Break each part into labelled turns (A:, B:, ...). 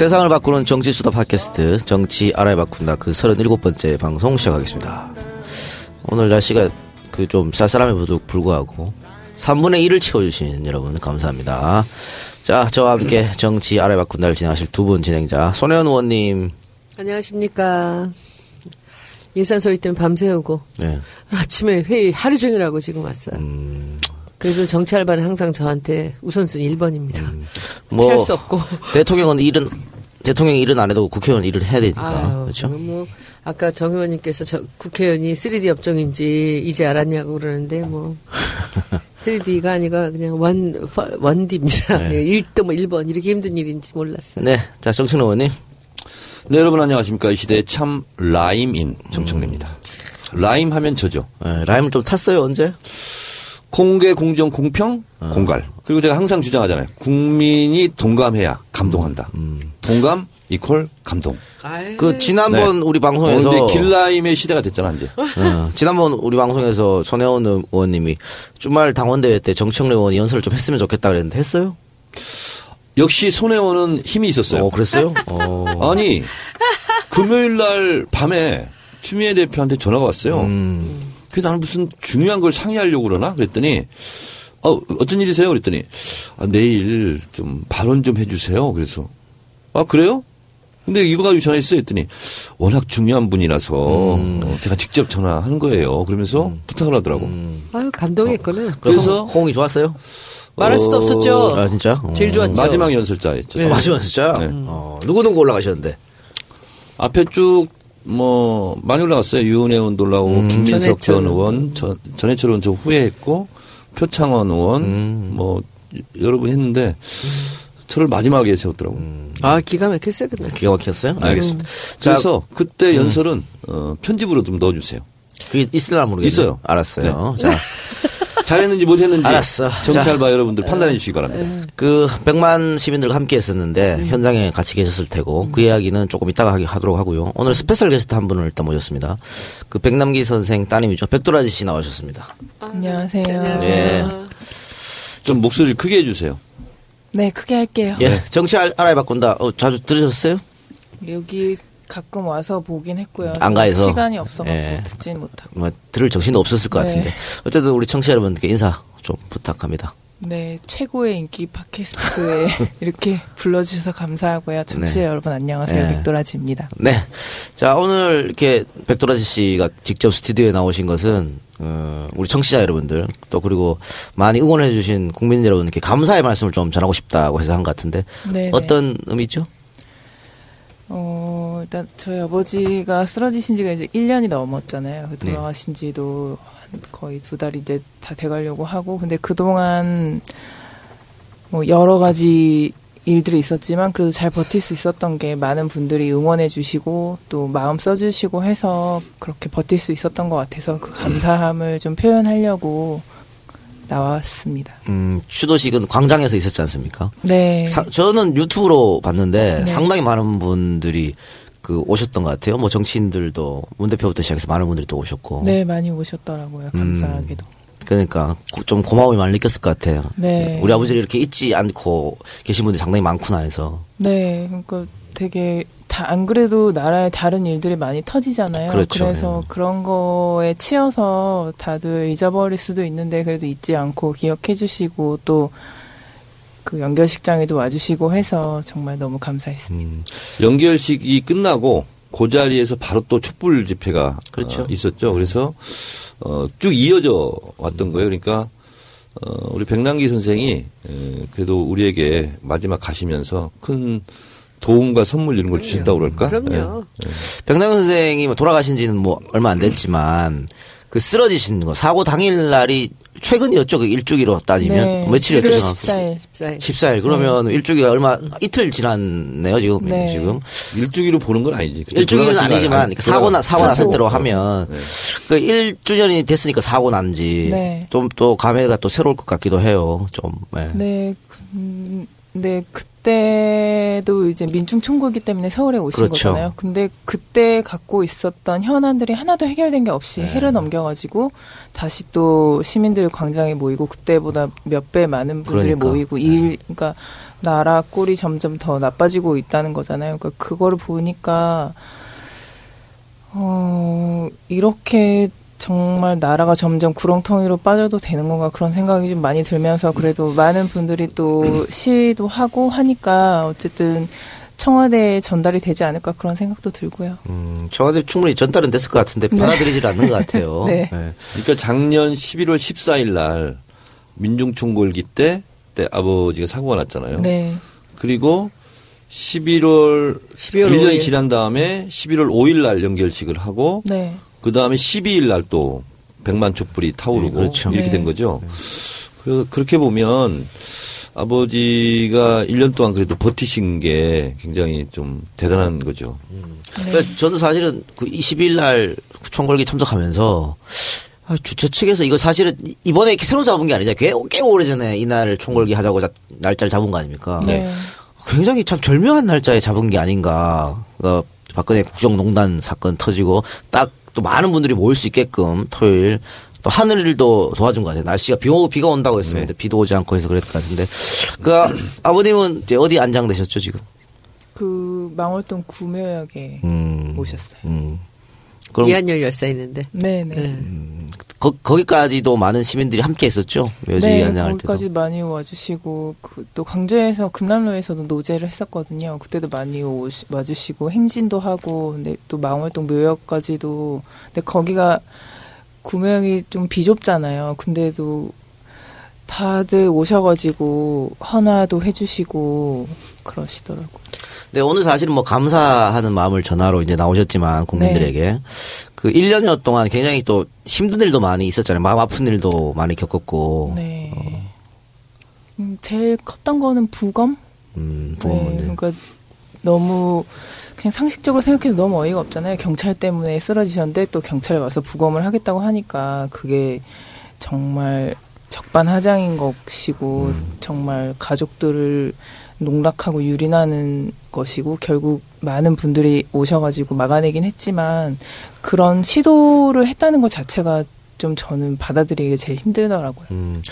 A: 세상을 바꾸는 정치 수다 팟캐스트 정치 알아야 바꾼다 그 37번째 방송 시작하겠습니다. 오늘 날씨가 그 좀 쌀쌀함에도 불구하고 3분의 1을 채워주신 여러분 감사합니다. 자, 저와 함께 정치 알아야 바꾼다를 진행하실 두 분 진행자 손혜원 의원님.
B: 안녕하십니까. 예산 소위 때문에 밤새우고
A: 네.
B: 아침에 회의 하루 종일 하고 지금 왔어요. 그래도 정치 알바는 항상 저한테 우선순위 1번입니다.
A: 뭐
B: 피할 수 없고.
A: 대통령은 일은 대통령 일은 안 해도 국회의원 일을 해야 되니까
B: 아유,
A: 그렇죠.
B: 뭐 아까 정 의원님께서 저 국회의원이 3D 업종인지 이제 알았냐고 그러는데 뭐 3D가 아니라 그냥 원 one D입니다.
A: 네.
B: 1도 뭐 1번 이렇게 힘든 일인지 몰랐어요.
A: 네, 자 정승 의원님.
C: 네, 여러분 안녕하십니까. 이 시대의 참 라임인 정청래입니다. 라임 하면 저죠.
A: 네, 라임을 좀 탔어요 언제?
C: 공개, 공정, 공평, 공갈. 그리고 제가 항상 주장하잖아요. 국민이 동감해야 감동한다. 동감 이퀄 감동.
A: 그 지난번
C: 네.
A: 우리 방송에서
C: 이제 길라임의 시대가 됐잖아, 이제.
A: 어, 지난번 우리 방송에서 손혜원 의원님이 주말 당원대회 때 정청래 의원이 연설을 좀 했으면 좋겠다 그랬는데 했어요?
C: 역시 손혜원은 힘이 있었어요.
A: 어, 그랬어요? 어.
C: 아니, 금요일 날 밤에 추미애 대표한테 전화가 왔어요.
A: 음.
C: 그래서 나는 무슨 중요한 걸 상의하려고 그러나? 그랬더니, 어, 어떤 일이세요? 그랬더니, 아, 내일 좀 발언 좀 해주세요. 그래서, 아, 그래요? 근데 이거 가지고 전화했어요. 했더니, 워낙 중요한 분이라서 어, 제가 직접 전화하는 거예요. 그러면서 부탁을 하더라고.
B: 아유 감동했구나.
C: 그래서
A: 호응이 좋았어요?
B: 말할 수도 없었죠.
A: 아 진짜? 어.
B: 제일 좋았죠.
C: 마지막 연설자였죠.
A: 아, 마지막 진짜?
C: 네.
A: 어, 누구 누구 올라가셨는데?
C: 앞에 쭉, 뭐, 많이 올라갔어요. 유은혜 의원도 올라오고, 김민석
B: 전해철
C: 전 의원, 전, 전해철 의원 저 후에 했고, 표창원 의원, 뭐, 여러 분 했는데, 저를 마지막에 세웠더라고요.
B: 아 기가 막혔어요 그날.
A: 기가 막혔어요? 알겠습니다. 자,
C: 그래서 그때 연설은, 어, 편집으로 좀 넣어주세요.
A: 그게 있을라 모르겠네요.
C: 있어요.
A: 알았어요. 자,
C: 잘했는지 못했는지.
A: 알았어.
C: 정찰바 여러분들 판단해 주시기 바랍니다.
A: 그 100만 시민들과 함께 했었는데 현장에 같이 계셨을 테고 그 이야기는 조금 이따가 하도록 하고요. 오늘 special 게스트 한 분을 일단 모셨습니다. 그 백남기 선생 따님이죠. 백도라지 씨 나오셨습니다.
D: 안녕하세요.
A: 예.
C: 좀 목소리를 크게 해주세요.
D: 네, 크게 할게요.
A: 예, 정치 알, 알아야 바꾼다. 어, 자주 들으셨어요?
D: 여기 가끔 와서 보긴 했고요.
A: 안가에서?
D: 시간이 없어서
A: 예.
D: 듣진 못하고.
A: 뭐 들을 정신도 없었을 것
D: 네.
A: 같은데 어쨌든 우리 청취자 여러분께 인사 좀 부탁합니다.
D: 네, 최고의 인기 팟캐스트에 이렇게 불러주셔서 감사하고요. 청취자
A: 네.
D: 여러분 안녕하세요.
A: 네.
D: 백도라지입니다.
A: 네. 자, 오늘 이렇게 백도라지 씨가 직접 스튜디오에 나오신 것은, 어, 우리 청취자 여러분들, 또 그리고 많이 응원해주신 국민 여러분께 감사의 말씀을 좀 전하고 싶다고 해서 한 것 같은데,
D: 네,
A: 어떤 의미죠?
D: 어, 일단 저희 아버지가 쓰러지신 지가 이제 1년이 넘었잖아요. 그 돌아가신 지도 한 거의 두 달 이제 다 돼가려고 하고. 근데 그동안 뭐 여러 가지 일들이 있었지만 그래도 잘 버틸 수 있었던 게 많은 분들이 응원해 주시고 또 마음 써 주시고 해서 그렇게 버틸 수 있었던 것 같아서 그 감사함을 좀 표현하려고 나왔습니다.
A: 음, 추도식은 광장에서 있었지 않습니까?
D: 네.
A: 사- 저는 유튜브로 봤는데
D: 네.
A: 상당히 많은 분들이 그 오셨던 것 같아요. 뭐 정치인들도 문 대표부터 시작해서 많은 분들이 또 오셨고.
D: 네, 많이 오셨더라고요. 감사하게도.
A: 그러니까 고- 좀 고마움이 많이 느꼈을 것 같아요.
D: 네.
A: 우리 아버지를 이렇게 잊지 않고 계신 분들이 상당히 많구나 해서.
D: 네, 그러니까 되게 다 안 그래도 나라에 다른 일들이 많이 터지잖아요.
A: 그렇죠.
D: 래서
A: 예.
D: 그런 거에 치여서 다들 잊어버릴 수도 있는데 그래도 잊지 않고 기억해 주시고 또 그 연결식장에도 와주시고 해서 정말 너무 감사했습니다.
A: 음,
C: 연결식이 끝나고 그 자리에서 바로 또 촛불 집회가
A: 그렇죠.
C: 어, 있었죠. 그래서 어, 쭉 이어져 왔던 거예요. 그러니까 어, 우리 백남기 선생이 에, 그래도 우리에게 마지막 가시면서 큰 도움과 선물 이런 걸 주셨다고 그럴까?
B: 그럼요.
A: 백남 선생이 뭐 돌아가신 지는 뭐 얼마 안 됐지만 그 쓰러지신 거 사고 당일 날이 최근이었죠. 그 일주기로 따지면
D: 네,
A: 며칠이었죠?
D: 11월
A: 정확히?
D: 14일.
B: 14일.
A: 14일. 그러면 일주기가 얼마 이틀 지났네요, 지금.
D: 네.
A: 지금.
C: 예. 일주기로 보는 건 아니지.
A: 일주기는 아니지만
C: 아니-
A: 그 사고 나 사고 났을. 때로 하면
C: 네.
A: 그 일주전이 됐으니까 사고 난지
D: 네.
A: 좀또 감회가 또 새로울 것 같기도 해요. 좀. 네.
D: 네, 그, 음, 네, 그 그때도 이제 민중 총국이기 때문에 서울에 오신
A: 그렇죠.
D: 거잖아요. 근데 그때 갖고 있었던 현안들이 하나도 해결된 게 없이
A: 네.
D: 해를 넘겨가지고 다시 또 시민들 광장에 모이고 그때보다 몇 배 많은 분들이
A: 그러니까.
D: 모이고 일 그러니까 나라 꼴이 점점 더 나빠지고 있다는 거잖아요. 그러니까 그거를 보니까 어 이렇게 정말 나라가 점점 구렁텅이로 빠져도 되는 건가 그런 생각이 좀 많이 들면서 그래도 많은 분들이 또 시위도 하고 하니까 어쨌든 청와대에 전달이 되지 않을까 그런 생각도 들고요.
A: 음, 청와대 충분히 전달은 됐을 것 같은데 받아들이질 않는 것 같아요.
D: 네.
C: 그러니까 작년 11월 14일 날 민중총궐기 때, 때 아버지가 사고가 났잖아요.
D: 네.
C: 그리고 11월
B: 12월
C: 1년이
B: 5일.
C: 지난 다음에 11월 5일 날 연결식을 하고
D: 네.
C: 그 다음에 12일 날또 백만 촛불이 타오르고
A: 네, 그렇죠.
C: 이렇게
D: 네.
C: 된 거죠. 그래서 그렇게 보면 아버지가 1년 동안 그래도 버티신 게 굉장히 좀 대단한 거죠.
A: 그러니까 저도 사실은 그 20일 날 총궐기 참석하면서 아, 주최 측에서 이거 사실은 이번에 이렇게 새로 잡은 게 아니잖아요. 꽤, 꽤 오래전에 이날 총궐기 하자고 자- 날짜를 잡은 거 아닙니까?
D: 네.
A: 굉장히 참 절묘한 날짜에 잡은 게 아닌가. 그러니까 박근혜 국정농단 사건 터지고 딱 또 많은 분들이 모일 수 있게끔 토요일 또 하늘도 도와준 것 같아요. 날씨가 비, 오, 비가 온다고 했었는데 비도 오지 않고 해서 그랬을 것 같은데. 그 아버님은 이제 어디 안장되셨죠 지금?
D: 그 망월동 구묘역에
A: 음.
D: 오셨어요.
A: 음. 그럼
B: 이한열 열사 있는데.
D: 네, 네.
B: 네.
A: 거, 거기까지도 많은 시민들이 함께 했었죠. 묘지
D: 네, 거기까지
A: 때도.
D: 많이 와주시고 그, 또 광주에서 금남로에서도 노제를 했었거든요. 그때도 많이 오시, 와주시고 행진도 하고 근데 또 망월동 묘역까지도 근데 거기가 구명이 좀 비좁잖아요. 근데도 다들 오셔가지고 헌화도 해주시고 그러시더라고요.
A: 네, 오늘 사실은 뭐 감사하는 마음을 전하러 이제 나오셨지만 국민들에게
D: 네.
A: 그 1년여 동안 굉장히 또 힘든 일도 많이 있었잖아요. 마음 아픈 일도 많이 겪었고.
D: 네. 음, 제일 컸던 거는 부검?
A: 음,
D: 네,
A: 부모 문제.
D: 그러니까 너무 그냥 상식적으로 생각해도 너무 어이가 없잖아요. 경찰 때문에 쓰러지셨는데 또 경찰에 와서 부검을 하겠다고 하니까 그게 정말 적반하장인 것이고 정말 가족들을 농락하고 유린하는 것이고 결국 많은 분들이 오셔가지고 막아내긴 했지만 그런 시도를 했다는 것 자체가 좀 저는 받아들이기 제일 힘들더라고요.
A: 음.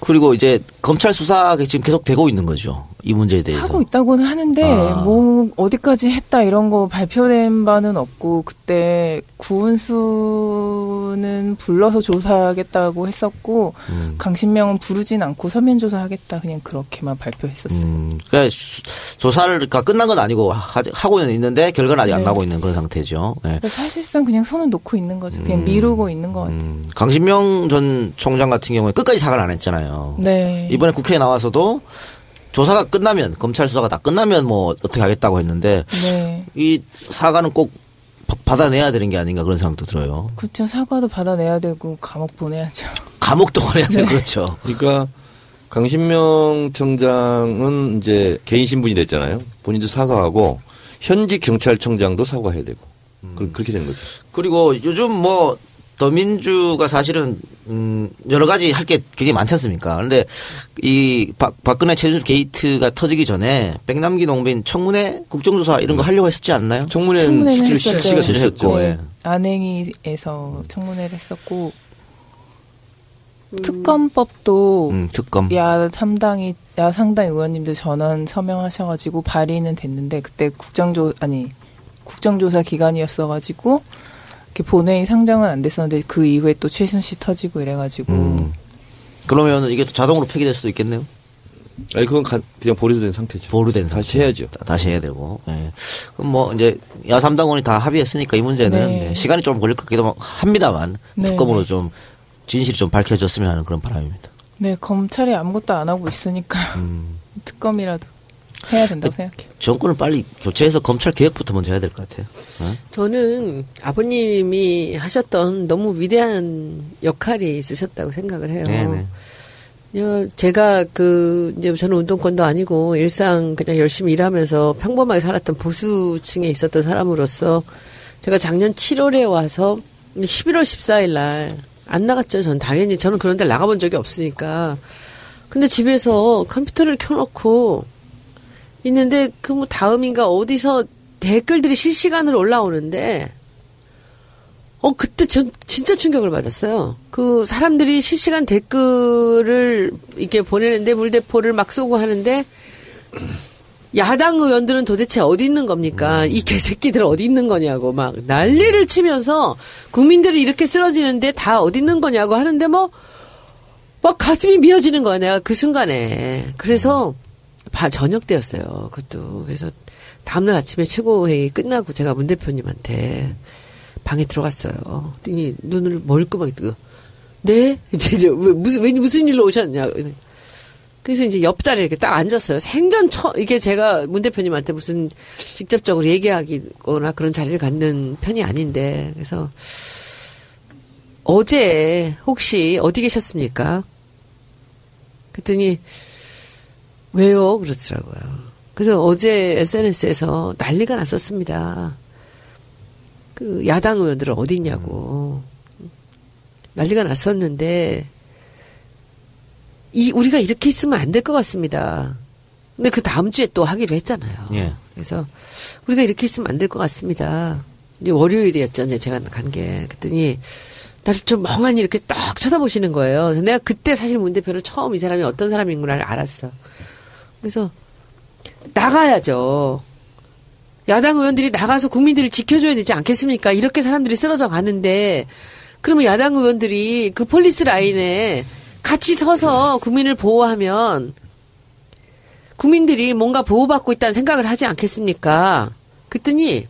A: 그리고 이제 검찰 수사가 지금 계속 되고 있는 거죠. 이 문제에 대해서.
D: 하고 있다고는 하는데
A: 아.
D: 뭐 어디까지 했다 이런 거 발표된 바는 없고 그때 구은수는 불러서 조사하겠다고 했었고
A: 음.
D: 강신명은 부르진 않고 서면 조사하겠다 그냥 그렇게만 발표했었어요.
A: 음, 그러니까 수- 조사를 그러니까 끝난 건 아니고 하, 하고는 있는데 결과는 아직 안
D: 네.
A: 나고 있는 그런 상태죠. 예.
D: 그러니까 사실상 그냥 손을 놓고 있는 거죠. 그냥 미루고 있는 것 같아요.
A: 음, 강신명 전 총장 같은 경우에 끝까지 사과를 안 했잖아요.
D: 네.
A: 이번에 국회에 나와서도 조사가 끝나면 검찰 수사가 다 끝나면 뭐 어떻게 하겠다고 했는데
D: 네.
A: 이 사과는 꼭 바- 받아내야 되는 게 아닌가 그런 생각도 들어요.
D: 그렇죠. 사과도 받아내야 되고 감옥 보내야죠.
A: 감옥도 가야
D: 네.
A: 돼 그렇죠.
C: 그러니까 강신명 청장은 이제 개인 신분이 됐잖아요. 본인도 사과하고 현직 경찰청장도 사과해야 되고 그- 그렇게 된 거죠.
A: 그리고 요즘 뭐 더민주가 사실은 음 여러 가지 할 게 굉장히 많지 않습니까? 그런데 이 박, 박근혜 최순실 게이트가 터지기 전에 백남기 농민 청문회 국정조사 이런 거 하려고 했었지 않나요?
C: 청문회는. 실시가 됐었죠.
A: 네.
D: 네. 안행위에서 청문회를 했었고 특검법도
A: 음, 특검.
D: 야 3당이 야 상당 의원님들 전원 서명하셔가지고 발의는 됐는데 그때 국정조 아니 국정조사 기간이었어가지고 본회의 상정은 안 됐었는데 그 이후에 또 최순실 터지고 이래가지고
A: 음. 그러면 이게 또 자동으로 폐기될 수도 있겠네요.
C: 아니 그건 가- 그냥 보류된 상태죠.
A: 보류된
C: 다시 해야죠.
A: 다- 다시 해야 되고. 예. 그럼 뭐 이제 야삼당원이 다 합의했으니까 이 문제는
D: 네.
A: 네, 시간이 좀 걸릴 것 같기도 합니다만
D: 네,
A: 특검으로
D: 네.
A: 좀 진실이 좀 밝혀졌으면 하는 그런 바람입니다.
D: 네 검찰이 아무것도 안 하고 있으니까
A: 음.
D: 특검이라도 해야 된다고 생각해요.
A: 정권을 빨리 교체해서 검찰 개혁부터 먼저 해야 될 것 같아요. 어?
B: 저는 아버님이 하셨던 너무 위대한 역할이 있으셨다고 생각을 해요.
A: 네네.
B: 어, 제가 그 이제 저는 운동권도 아니고 일상 그냥 열심히 일하면서 평범하게 살았던 보수층에 있었던 사람으로서 제가 작년 7월에 와서 11월 14일 날 안 나갔죠. 전 당연히 저는 그런 데 나가본 적이 없으니까. 근데 집에서 컴퓨터를 켜놓고 있는데 그 뭐 다음인가 어디서 댓글들이 실시간으로 올라오는데 어 그때 전 진짜 충격을 받았어요. 그 사람들이 실시간 댓글을 이렇게 보내는데 물대포를 막 쏘고 하는데 야당 의원들은 도대체 어디 있는 겁니까? 이 개새끼들 어디 있는 거냐고 막 난리를 치면서 국민들이 이렇게 쓰러지는데 다 어디 있는 거냐고 하는데 뭐 막 가슴이 미어지는 거야 내가 그 순간에 그래서 바, 저녁 때였어요. 그것도. 그래서 다음날 아침에 최고회의 끝나고 제가 문 대표님한테 방에 들어갔어요. 그랬더니 눈을 멀끔하게 뜨고 네? 이제 이제 왜, 무슨 왜 무슨 일로 오셨냐? 그래서 이제 옆자리에 이렇게 딱 앉았어요. 생전 처, 이게 제가 문 대표님한테 무슨 직접적으로 얘기하거나 그런 자리를 갖는 편이 아닌데, 그래서 어제 혹시 어디 계셨습니까? 그랬더니, 왜요? 그러더라고요. 그래서 어제 SNS에서 난리가 났었습니다. 그 야당 의원들은 어디 있냐고. 난리가 났었는데, 이 우리가 이렇게 있으면 안 될 것 같습니다. 근데 그 다음 주에 또 하기로 했잖아요.
A: 예.
B: 그래서 우리가 이렇게 있으면 안 될 것 같습니다. 이제 월요일이었죠. 이제 제가 간 게. 그랬더니 나를 좀 멍하니 이렇게 딱 쳐다보시는 거예요. 내가 그때 사실 문 대표를 처음 이 사람이 어떤 사람인구나를 알았어. 그래서 나가야죠. 야당 의원들이 나가서 국민들을 지켜줘야 되지 않겠습니까? 이렇게 사람들이 쓰러져 가는데 그러면 야당 의원들이 그 폴리스 라인에 같이 서서 국민을 보호하면 국민들이 뭔가 보호받고 있다는 생각을 하지 않겠습니까? 그랬더니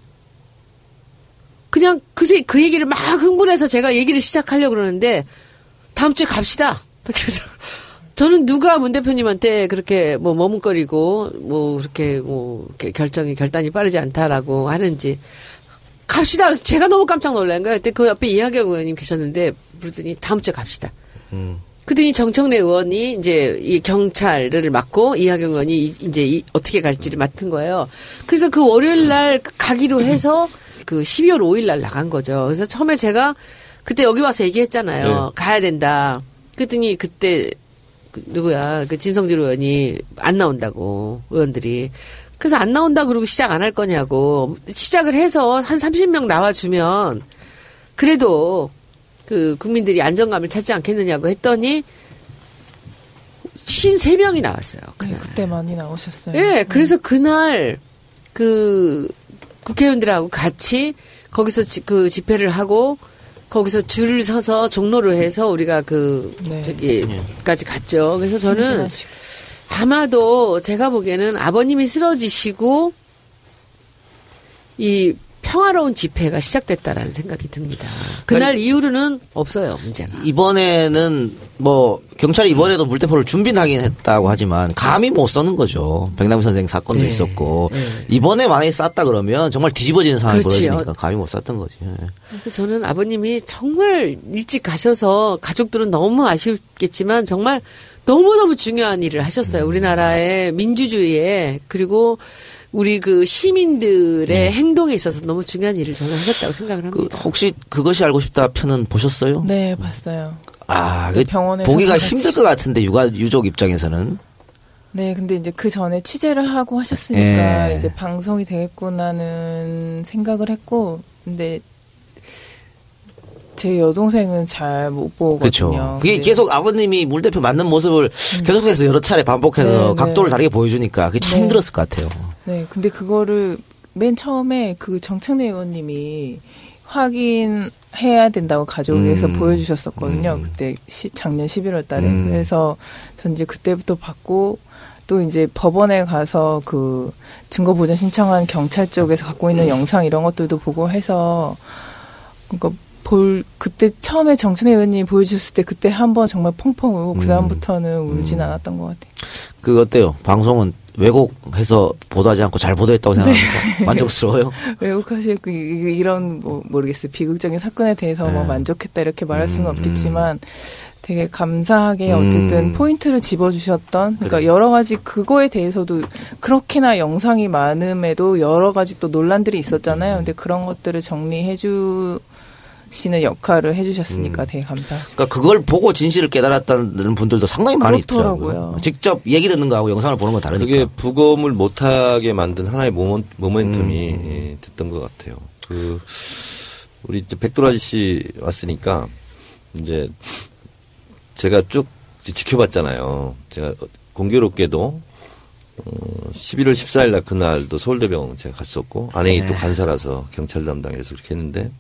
B: 그냥 그새 그 얘기를 막 흥분해서 제가 얘기를 시작하려고 그러는데 다음 주에 갑시다. 그래서 저는 누가 문 대표님한테 그렇게 뭐 머뭇거리고 뭐 그렇게 뭐 이렇게 결정이 결단이 빠르지 않다라고 하는지 갑시다. 그래서 제가 너무 깜짝 놀란 거예요. 그때 그 옆에 이하경 의원님 계셨는데 부르더니 다음 주에 갑시다. 그랬더니 정청래 의원이 이제 이 경찰을 맡고 이하경 의원이 이- 이제 이 어떻게 갈지를 맡은 거예요. 그래서 그 월요일 날 가기로 해서 그 12월 5일 날 나간 거죠. 그래서 처음에 제가 그때 여기 와서 얘기했잖아요. 가야 된다. 그랬더니 그때 그 누구야 그 진성진 의원이 안 나온다고 의원들이 그래서 안 나온다 그러고 시작 안 할 거냐고 시작을 해서 한 30명 나와주면 그래도 그 국민들이 안정감을 찾지 않겠느냐고 했더니 53명이 나왔어요.
D: 네,
B: 그날.
D: 그때 많이 나오셨어요.
B: 예, 그래서 그날 그 국회의원들하고 같이 거기서 지- 그 집회를 하고 거기서 줄을 서서 종로로 해서 우리가 그
D: 네.
B: 저기까지 갔죠. 그래서 저는. 아마도 제가 보기에는 아버님이 쓰러지시고 이 평화로운 집회가 시작됐다라는 생각이 듭니다. 그날 이후로는 없어요 문제가.
A: 이번에는 뭐 경찰이 이번에도 물대포를 준비하긴 했다고 하지만 감히 못 써는 거죠. 백남기 선생 사건도
B: 네.
A: 있었고
B: 네.
A: 이번에 만약에 쐈다 그러면 정말 뒤집어지는 상황이
B: 그렇지요.
A: 벌어지니까 감히 못 쐈던 거지. 예.
B: 그래서 저는 아버님이 정말 일찍 가셔서 가족들은 너무 아쉽겠지만 정말 너무너무 중요한 일을 하셨어요. 우리나라의 민주주의에 그리고 우리 그 시민들의 행동에 있어서 너무 중요한 일을 저는 하셨다고 생각을
A: 그
B: 합니다.
A: 혹시 그것이 알고 싶다 편은 보셨어요?
D: 네, 봤어요.
A: 아, 그그
D: 병원에서
A: 보기가. 힘들 것 같은데 육아 유족 입장에서는
D: 네, 근데 이제 그 전에 취재를 하고 하셨으니까
A: 예.
D: 이제 방송이 되겠구나는 생각을 했고, 근데 제 여동생은 잘 못 보거든요.
A: 그게 계속 아버님이 물 대표 맞는 모습을 계속해서 여러 차례 반복해서
D: 네, 네.
A: 각도를 다르게 보여주니까 그게 참
D: 네.
A: 힘들었을 것 같아요.
D: 네, 근데 그거를 맨 처음에 그 정청래 의원님이 확인해야 된다고 가족에서
A: 음.
D: 보여주셨었거든요.
A: 음.
D: 그때 시, 작년 11월 달에.
A: 음.
D: 그래서 전 이제 그때부터 받고 또 이제 법원에 가서 그 증거 보전 신청한 경찰 쪽에서 갖고 있는 영상 이런 것들도 보고 해서 그러니까 볼 그때 처음에 정춘혜 의원님이 보여주셨을 때 그때 한 번 정말 펑펑 울고 그 다음부터는 울진 않았던 것 같아요.
A: 그 어때요? 방송은 왜곡해서 보도하지 않고 잘 보도했다고 생각합니까? 만족스러워요?
D: 왜곡하실 그 이- 이런 뭐 모르겠어요 비극적인 사건에 대해서 뭐
A: 네.
D: 만족했다 이렇게 말할 수는
A: 음,
D: 없겠지만 되게 감사하게
A: 음.
D: 어쨌든 포인트를 집어주셨던 그러니까 여러 가지 그거에 대해서도 그렇게나 영상이 많음에도 여러 가지 또 논란들이 있었잖아요 근데 그런 것들을 정리해주 시는 역할을 해주셨으니까 되게 감사하죠.
A: 그러니까 그걸 보고 진실을 깨달았다는 분들도 상당히 많이
D: 그렇더라고요.
A: 있더라고요. 직접 얘기 듣는 거하고 영상을 보는 건 다르니까.
C: 그게 부검을 못하게 만든 하나의 모멘, 모멘텀이 예, 됐던 것 같아요. 그 우리 이제 백돌 아저씨 왔으니까 이제 제가 쭉 지켜봤잖아요. 제가 공교롭게도 어, 11월 14일 날 그날도 서울대병원 제가 갔었고 아내이 또 간사라서 경찰 담당이라서 그렇게 했는데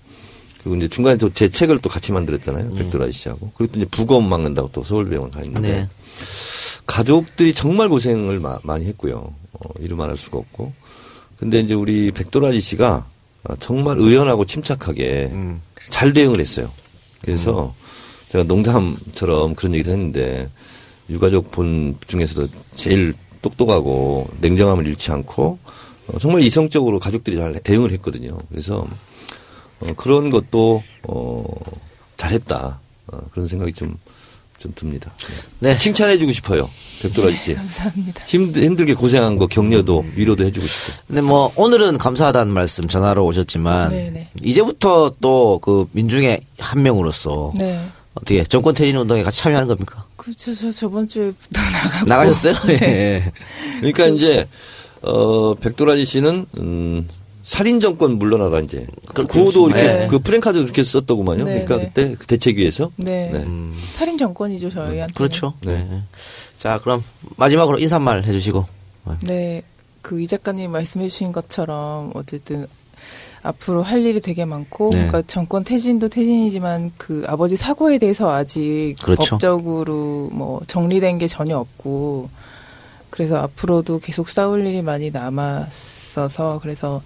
C: 그리고 이제 중간에 또 제 책을 또 같이 만들었잖아요. 백돌 아저씨하고 그리고 또 이제 부검 막는다고 또 서울대병원 가 있는데
A: 네.
C: 가족들이 정말 고생을 마- 많이 했고요. 어, 이루 말할 수가 없고. 근데 이제 우리 백돌아지 씨가 정말 의연하고 침착하게
A: 음.
C: 잘 대응을 했어요. 그래서 제가 농담처럼 그런 얘기도 했는데 유가족 본 중에서도 제일 똑똑하고 냉정함을 잃지 않고 어, 정말 이성적으로 가족들이 잘 대응을 했거든요. 그래서 어, 그런 것도 어, 잘했다 어, 그런 생각이 좀, 좀 듭니다.
A: 네.
C: 칭찬해주고 싶어요. 백돌아 씨.
D: 감사합니다.
C: 힘들, 힘들게 고생한 거 격려도 위로도 해주고 싶고.
A: 근데 뭐 오늘은 감사하다는 말씀 전화로 오셨지만
D: 네네.
A: 이제부터 또 그 민중의 한 명으로서
D: 네.
A: 어떻게 정권 퇴진 운동에 같이 참여하는 겁니까?
D: 그저 저 저번 주에부터 나가고
A: 나가셨어요?
D: 네.
A: 예.
C: 그러니까 이제 어 백돌아지 씨는 음 살인 정권 물러나라 이제 그 구호도 이렇게
D: 네.
C: 그 프랭카드 그렇게 썼더구만요.
D: 네,
C: 그러니까
D: 네.
C: 그때 그 대책위에서
D: 네.
C: 네.
D: 살인 정권이죠 저희한테.
A: 그렇죠. 네. 자 그럼 마지막으로 인사말 해주시고
D: 네. 그 이 작가님 말씀해 주신 것처럼 어쨌든 앞으로 할 일이 되게 많고
A: 네.
D: 그러니까 정권 퇴진도 퇴진이지만 그 아버지 사고에 대해서 아직
A: 그렇죠.
D: 법적으로 뭐 정리된 게 전혀 없고 그래서 앞으로도 계속 싸울 일이 많이 남았어서 그래서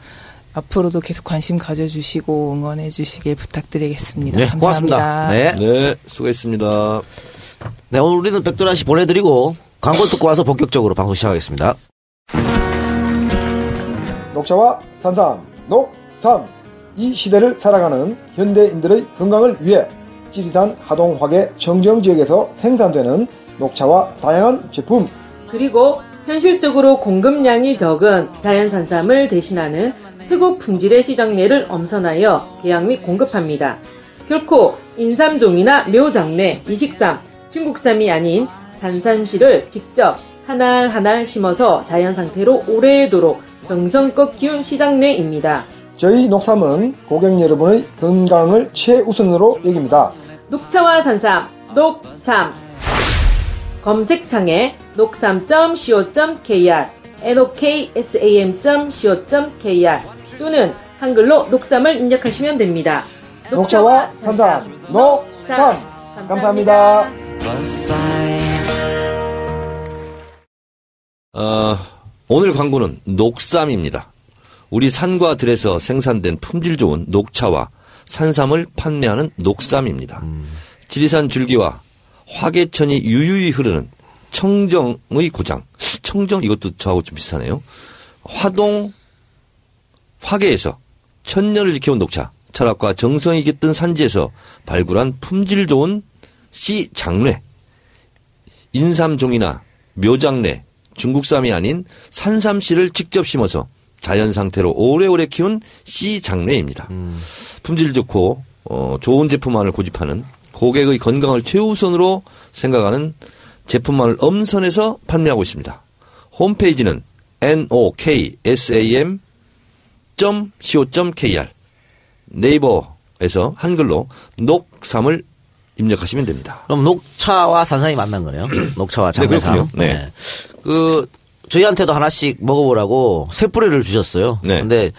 D: 앞으로도 계속 관심 가져주시고 응원해 주시길 부탁드리겠습니다.
A: 네,
D: 감사합니다.
A: 고맙습니다. 네.
C: 네 수고했습니다.
A: 네, 오늘 우리는 백도라 씨 보내드리고 광고 듣고 와서 본격적으로 방송 시작하겠습니다.
E: 녹차와 산삼, 녹삼. 이 시대를 살아가는 현대인들의 건강을 위해 지리산 하동 화계 청정 지역에서 생산되는 녹차와 다양한 제품
F: 그리고 현실적으로 공급량이 적은 자연산삼을 대신하는 최고 품질의 시장내를 엄선하여 계약 및 공급합니다. 결코 인삼종이나 묘장내, 이식삼, 중국삼이 아닌 단삼씨를 직접 한알 한알 심어서 자연 상태로 오래도록 정성껏 키운 시장내입니다.
E: 저희 녹삼은 고객 여러분의 건강을 최우선으로 여깁니다.
F: 녹차와 산삼, 녹삼. 검색창에 녹삼.co.kr, noksam.co.kr 또는 한글로 녹삼을 입력하시면 됩니다.
E: 녹차와 산삼, 녹삼. 감사합니다.
C: 어, 오늘 광고는 녹삼입니다. 우리 산과 들에서 생산된 품질 좋은 녹차와 산삼을 판매하는 녹삼입니다. 지리산 줄기와 화계천이 유유히 흐르는 청정의 고장. 청정 이것도 저하고 좀 비슷하네요. 화동 화계에서 천년을 지켜온 녹차. 철학과 정성이 깃든 산지에서 발굴한 품질 좋은 씨 장례. 인삼종이나 묘장내, 중국삼이 아닌 산삼씨를 직접 심어서 자연 상태로 오래오래 키운 씨 장례입니다. 품질 좋고 어, 좋은 제품만을 고집하는 고객의 건강을 최우선으로 생각하는 제품만을 엄선해서 판매하고 있습니다. 홈페이지는 noksam.co.kr 네이버에서 한글로 녹삼을 입력하시면 됩니다.
A: 그럼 녹차와 산삼이 만난 거네요. 녹차와
C: 네,
A: 장례삼.
C: 그렇군요. 네.
A: 그 저희한테도 하나씩 먹어보라고 새 뿌리를 주셨어요.
C: 네.
A: 근데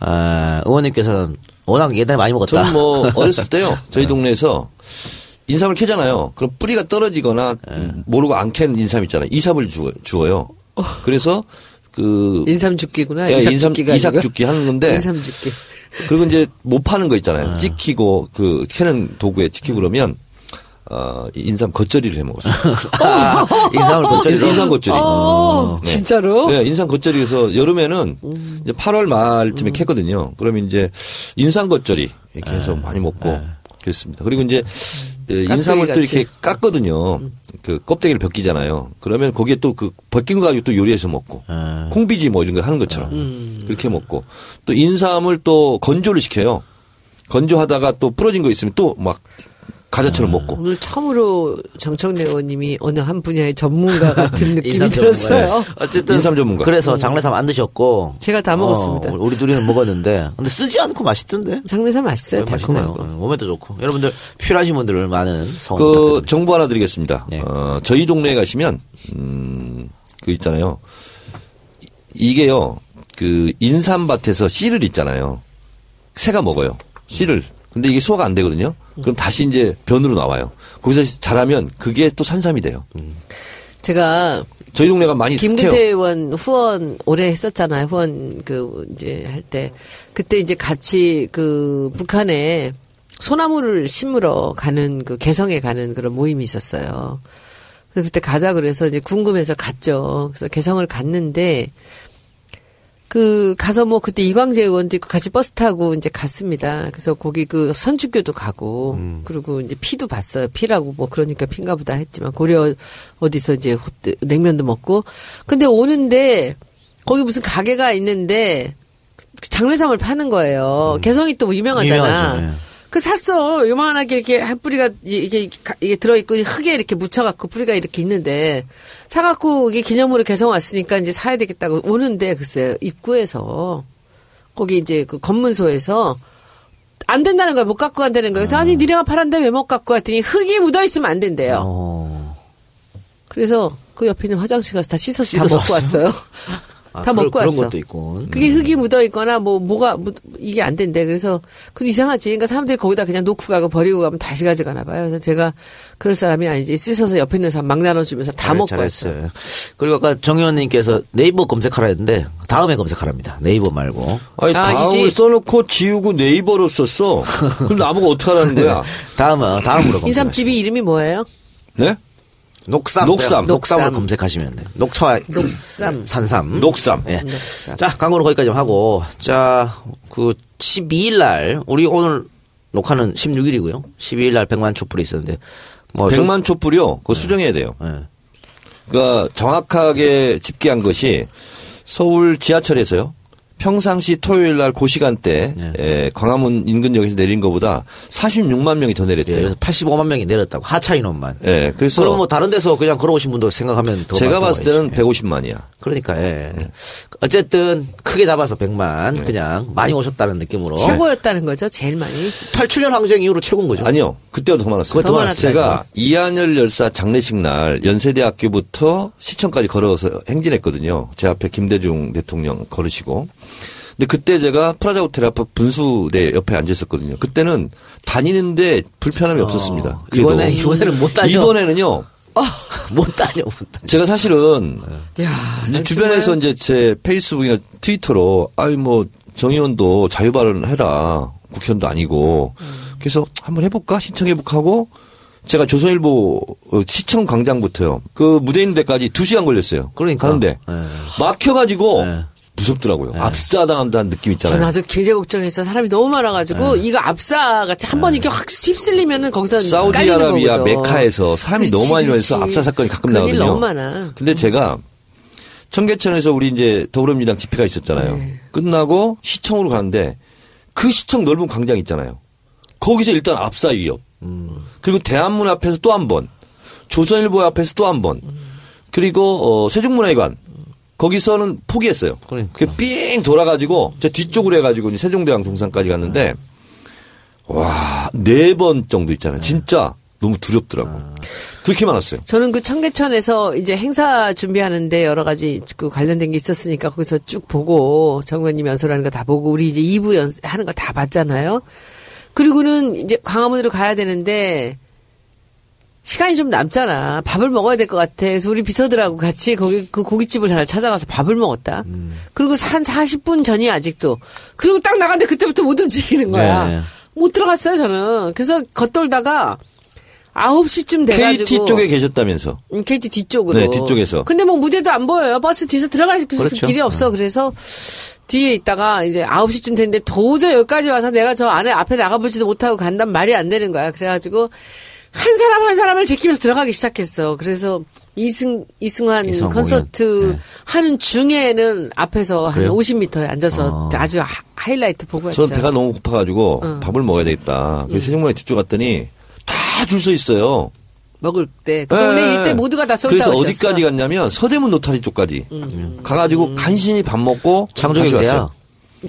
A: 아, 의원님께서는 워낙 예전에 많이 먹었다.
C: 저는 뭐 어렸을 때요. 저희 동네에서 인삼을 캐잖아요. 그럼 뿌리가 떨어지거나 모르고 안 캔 인삼 있잖아요. 이삽을 주어, 주어요. 그래서 그
B: 인삼 죽기구나.
C: 예, 인삼
B: 죽기가
C: 이삭
B: 아니고.
C: 죽기 하는 건데
B: 인삼 죽기.
C: 그리고 이제 못 파는 거 있잖아요. 찍히고 그 캐는 도구에 찍히고 그러면 어 인삼 겉절이를 해 먹었어요.
A: 아, 인삼을 겉절이
C: 인삼 겉절이.
B: 어,
C: 네.
B: 진짜로?
C: 네, 인삼 겉절이에서 여름에는 이제 8월 말쯤에 캐거든요. 그러면 이제 인삼 겉절이 이렇게 해서 많이 먹고 그랬습니다. 그리고 이제 예, 인삼을 또 이렇게 깎거든요. 그 껍데기를 벗기잖아요. 그러면 거기에 또 그 벗긴 거 가지고 또 요리해서 먹고
A: 아.
C: 콩비지 뭐 이런 거 하는 것처럼 그렇게 먹고 또 인삼을 또 건조를 시켜요. 건조하다가 또 부러진 거 있으면 또 막 가자처럼 먹고.
B: 오늘 처음으로 정청래 의원님이 어느 한 분야의 전문가 같은 느낌이
A: 인삼
B: 들었어요.
A: 어쨌든
C: 인삼 전문가.
A: 그래서 장례삼 안 드셨고
B: 제가 다 먹었습니다.
A: 어, 우리 둘이는 먹었는데 근데 쓰지 않고 맛있던데.
B: 장례삼 맛있어요.
A: 맛있네요.
B: 달콤하고.
A: 어, 몸에도 좋고 여러분들 필요하신 분들 많은 성원
C: 그
A: 부탁드립니다.
C: 정보 하나 드리겠습니다.
A: 네.
C: 어, 저희 동네에 가시면 음, 그 있잖아요. 이- 이게요. 그 인삼밭에서 씨를 있잖아요. 새가 먹어요. 씨를. 근데 이게 소화가 안 되거든요. 그럼 다시 이제 변으로 나와요. 거기서 자라면 그게 또 산삼이 돼요.
B: 제가
C: 저희 동네가 많이
B: 김근태
C: 습해요.
B: 의원 후원 오래 했었잖아요. 후원 그 이제 할 때 그때 이제 같이 그 북한에 소나무를 심으러 가는 그 개성에 가는 그런 모임이 있었어요. 그래서 그때 가자 그래서 이제 궁금해서 갔죠. 그래서 개성을 갔는데 그 가서 뭐 그때 이광재 의원도 있고 같이 버스 타고 이제 갔습니다. 그래서 거기 그 선주교도 가고 그리고 이제 피도 봤어요. 피라고 뭐 그러니까 피인가 보다 했지만 고려 어디서 이제 호- 냉면도 먹고 근데 오는데 거기 무슨 가게가 있는데 장례삼을 파는 거예요. 개성이 또 유명하잖아.
A: 유명하죠, 예.
B: 그 샀어. 요만하게 이렇게 한 뿌리가 이게 가- 이게 들어 있고 흙에 이렇게 묻혀 갖고 뿌리가 이렇게 있는데 사 갖고 이게 기념으로 개성 왔으니까 이제 사야 되겠다고 오는데 글쎄 입구에서 거기 이제 그 검문소에서 안 된다는 거야 못 갖고 간다는 거야. 그래서 아니 니네가 팔았는데 왜 못 갖고 갔더니 흙이 묻어 있으면 안 된대요.
A: 어.
B: 그래서 그 옆에 있는 화장실 가서 다 씻어서 다 먹고
A: 왔어요?
B: 왔어요.
A: 아,
B: 다
A: 그런,
B: 먹고
A: 그런
B: 왔어.
A: 것도 있고.
B: 그게 흙이 묻어 있거나 뭐 뭐가 묻- 이게 안 된대. 그래서 그 이상하지. 그러니까 사람들이 거기다 그냥 놓고 가고 버리고 가면 다시 가져가나 봐요. 그래서 제가 그럴 사람이 아니지. 씻어서 옆에 있는 사람 막 나눠주면서 다 먹고 왔어요.
A: 잘했어요. 그리고 아까 정 의원님께서 네이버 검색하라 했는데 다음에 검색하랍니다. 네이버 말고.
C: 아니
B: 아,
C: 다음을
B: 이제-
C: 써놓고 지우고 네이버로 썼어. 그럼 나보고 어떡하라는 거야?
A: 다음은 다음으로 검색.
B: 인삼집이 이름이 뭐예요?
C: 네?
A: 녹삼.
C: 녹삼.
A: 녹삼을
B: 녹삼.
A: 검색하시면 돼. 녹차
B: 녹삼.
A: 산삼.
C: 녹삼.
A: 예.
B: 녹삼.
A: 자, 광고는 거기까지 좀 하고 자, 그 12일 날 우리 오늘 녹화는 16일이고요. 12일 날 100만 촛불이 있었는데 뭐 저-
C: 100만 촛불이요. 그거 수정해야 돼요.
A: 예.
C: 그러니까 정확하게 집계한 것이 서울 지하철에서요. 평상시 토요일 날 그 시간대
A: 네.
C: 에, 광화문 인근역에서 내린 것보다 46만 명이 더
A: 예,
C: 내렸대요.
A: 그래서 85만 명이 내렸다고 하차 인원만.
C: 예, 그래서
A: 그럼 뭐 다른 데서 그냥 걸어오신 분도 생각하면 더
C: 제가 봤을 때는
A: 해야지.
C: 150만이야.
A: 그러니까 예. 어쨌든 크게 잡아서 100만
C: 네.
A: 그냥 많이 오셨다는 느낌으로
B: 최고였다는 거죠. 제일 많이.
A: 87년 항쟁 이후로 최고인 거죠.
C: 아니요. 그때가 더 많았어요.
A: 더
B: 많았죠.
C: 제가 이한열 열사 장례식 날 연세대학교부터 시청까지 걸어서 행진했거든요. 제 앞에 김대중 대통령 걸으시고. 근데 그때 제가 프라자 호텔 앞에 분수대 옆에 앉아 있었거든요. 그때는 다니는데 불편함이 없었습니다.
A: 어, 이번에- 이번에는 못 다녀.
C: 이번에는요.
A: 못 다녀 못 다녀.
C: 제가 사실은
B: 야,
C: 이제 주변에서 이제 제 페이스북이나 트위터로 아이 뭐 정의원도 자유 발언 해라 국회의원도 아니고 그래서 한번 해볼까 신청해볼까 하고 제가 조선일보 어, 시청 광장부터요 그 무대 있는 데까지 두 시간 걸렸어요.
A: 그러니까.
C: 가는데
A: 예.
C: 막혀가지고
A: 네.
C: 무섭더라고요. 압사당한다는 느낌
B: 아,
C: 있잖아요.
B: 나도 굉장히 걱정했어. 사람이 너무 많아가지고 이거 압사가 한번 이렇게 확 휩쓸리면은 거기서
C: 사우디아라비아. 메카에서 사람이
B: 그렇지,
C: 너무 많이. 일어나서 압사 사건이 가끔 나거든요.
B: 너무 많아.
C: 근데 제가 청계천에서 우리 이제 더불어민주당 집회가 있었잖아요.
B: 네.
C: 끝나고 시청으로 가는데 그 시청 넓은 광장 있잖아요. 거기서 일단 압사 위협. 그리고 대한문 앞에서 또 한 번. 조선일보 앞에서 또 한 번. 그리고 어, 세종문화회관. 거기서는 포기했어요.
A: 그러니까.
C: 그삥 돌아가지고 제 뒤쪽으로 해가지고 이제 세종대왕 동상까지 갔는데 와 네 번 정도 있잖아요. 진짜 너무 두렵더라고. 그렇게 많았어요.
B: 저는 그 청계천에서 이제 행사 준비하는데 여러 가지 그 관련된 게 있었으니까 거기서 쭉 보고 정 의원님 연설하는 거 다 보고 우리 이제 2부 연 하는 거 다 봤잖아요. 그리고는 이제 광화문으로 가야 되는데 시간이 좀 남잖아. 밥을 먹어야 될 것 같아. 그래서 우리 비서들하고 같이 거기 그 고깃집을 하나 찾아가서 밥을 먹었다. 그리고 한 40분 전이 아직도. 그리고 딱 나갔는데 그때부터 못 움직이는 거야.
A: 네.
B: 못 들어갔어요, 저는. 그래서 겉돌다가 9시쯤 돼가지고.
C: KT 쪽에 계셨다면서.
B: 음, KT 뒤쪽으로.
C: 네, 뒤쪽에서.
B: 근데 뭐 무대도 안 보여요. 버스 뒤에서 들어갈 수
A: 그렇죠.
B: 길이 없어. 그래서 뒤에 있다가 이제 9시쯤 됐는데 도저히 여기까지 와서 내가 저 안에 앞에 나가보지도 못하고 간단 말이 안 되는 거야. 그래가지고 한 사람 한 사람을 제끼면서 들어가기 시작했어. 그래서 이승, 이승환
A: 이승환
B: 콘서트.
A: 네.
B: 하는 중에는 앞에서
A: 그래요?
B: 한 50m에 앉아서
A: 어.
B: 아주 하- 하이라이트 보고 왔죠.
C: 저는 배가 너무 고파가지고
B: 어.
C: 밥을 먹어야 되겠다. 그래서 세종문화 뒤쪽 갔더니 다 줄 서 있어요.
B: 먹을 때. 그 동네
C: 예,
B: 일대
C: 예.
B: 모두가 다 쏠다
C: 그래서
B: 오셨어. 음.
C: 어디까지 갔냐면 서대문 노타리 쪽까지 가가지고 간신히 밥 먹고
A: 창조경
C: 다시
A: 대야.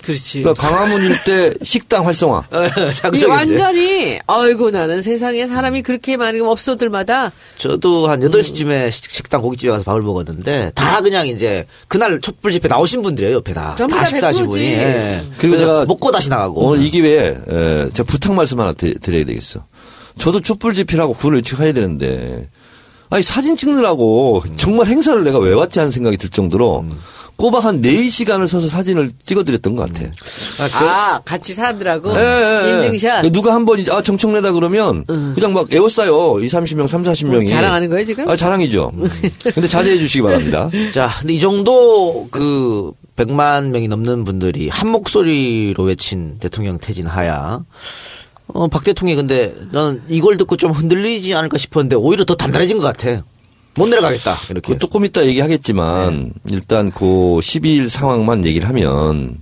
B: 그렇지.
C: 그러니까 광화문 일대 식당 활성화.
B: 이게
A: 장정인데.
B: 완전히 아이고 나는 세상에 사람이 그렇게 많으면 업소들마다
A: 저도 한 8시쯤에 식당 고깃집에 가서 밥을 먹었는데 다 그냥 이제 그날 촛불 집회 나오신 분들이에요, 옆에 다.
B: 전부 다다
A: 식사하신
B: 100%지.
A: 분이. 예.
C: 그리고 제가
A: 먹고 다시 나가고.
C: 오늘 이 기회에 에, 제가 부탁 말씀 하나 드, 드려야 되겠어. 저도 촛불 집회라고 그걸 예측해야 되는데 아니 사진 찍느라고 정말 행사를 내가 왜 왔지 하는 생각이 들 정도로 꼬박 한 4시간을 서서 사진을 찍어드렸던 것 같아.
B: 아 같이 사람들하고
C: 예, 예, 예.
B: 인증샷
C: 누가 한 번 이제 아 정청래다 그러면 그냥 막 애워싸요. 2, 30명, 3, 40명이.
B: 뭐 자랑하는 거예요 지금?
C: 아, 자랑이죠. 근데 자제해 주시기 바랍니다.
A: 자, 근데 이 정도 그 100만 명이 넘는 분들이 한 목소리로 외친 대통령 퇴진 하야. 어, 박 대통령이 근데 저는 이걸 듣고 좀 흔들리지 않을까 싶었는데 오히려 더 단단해진 것 같아. 못 내려가겠다. 이렇게.
C: 그 조금 이따 얘기하겠지만 일단 그 12일 상황만 얘기를 하면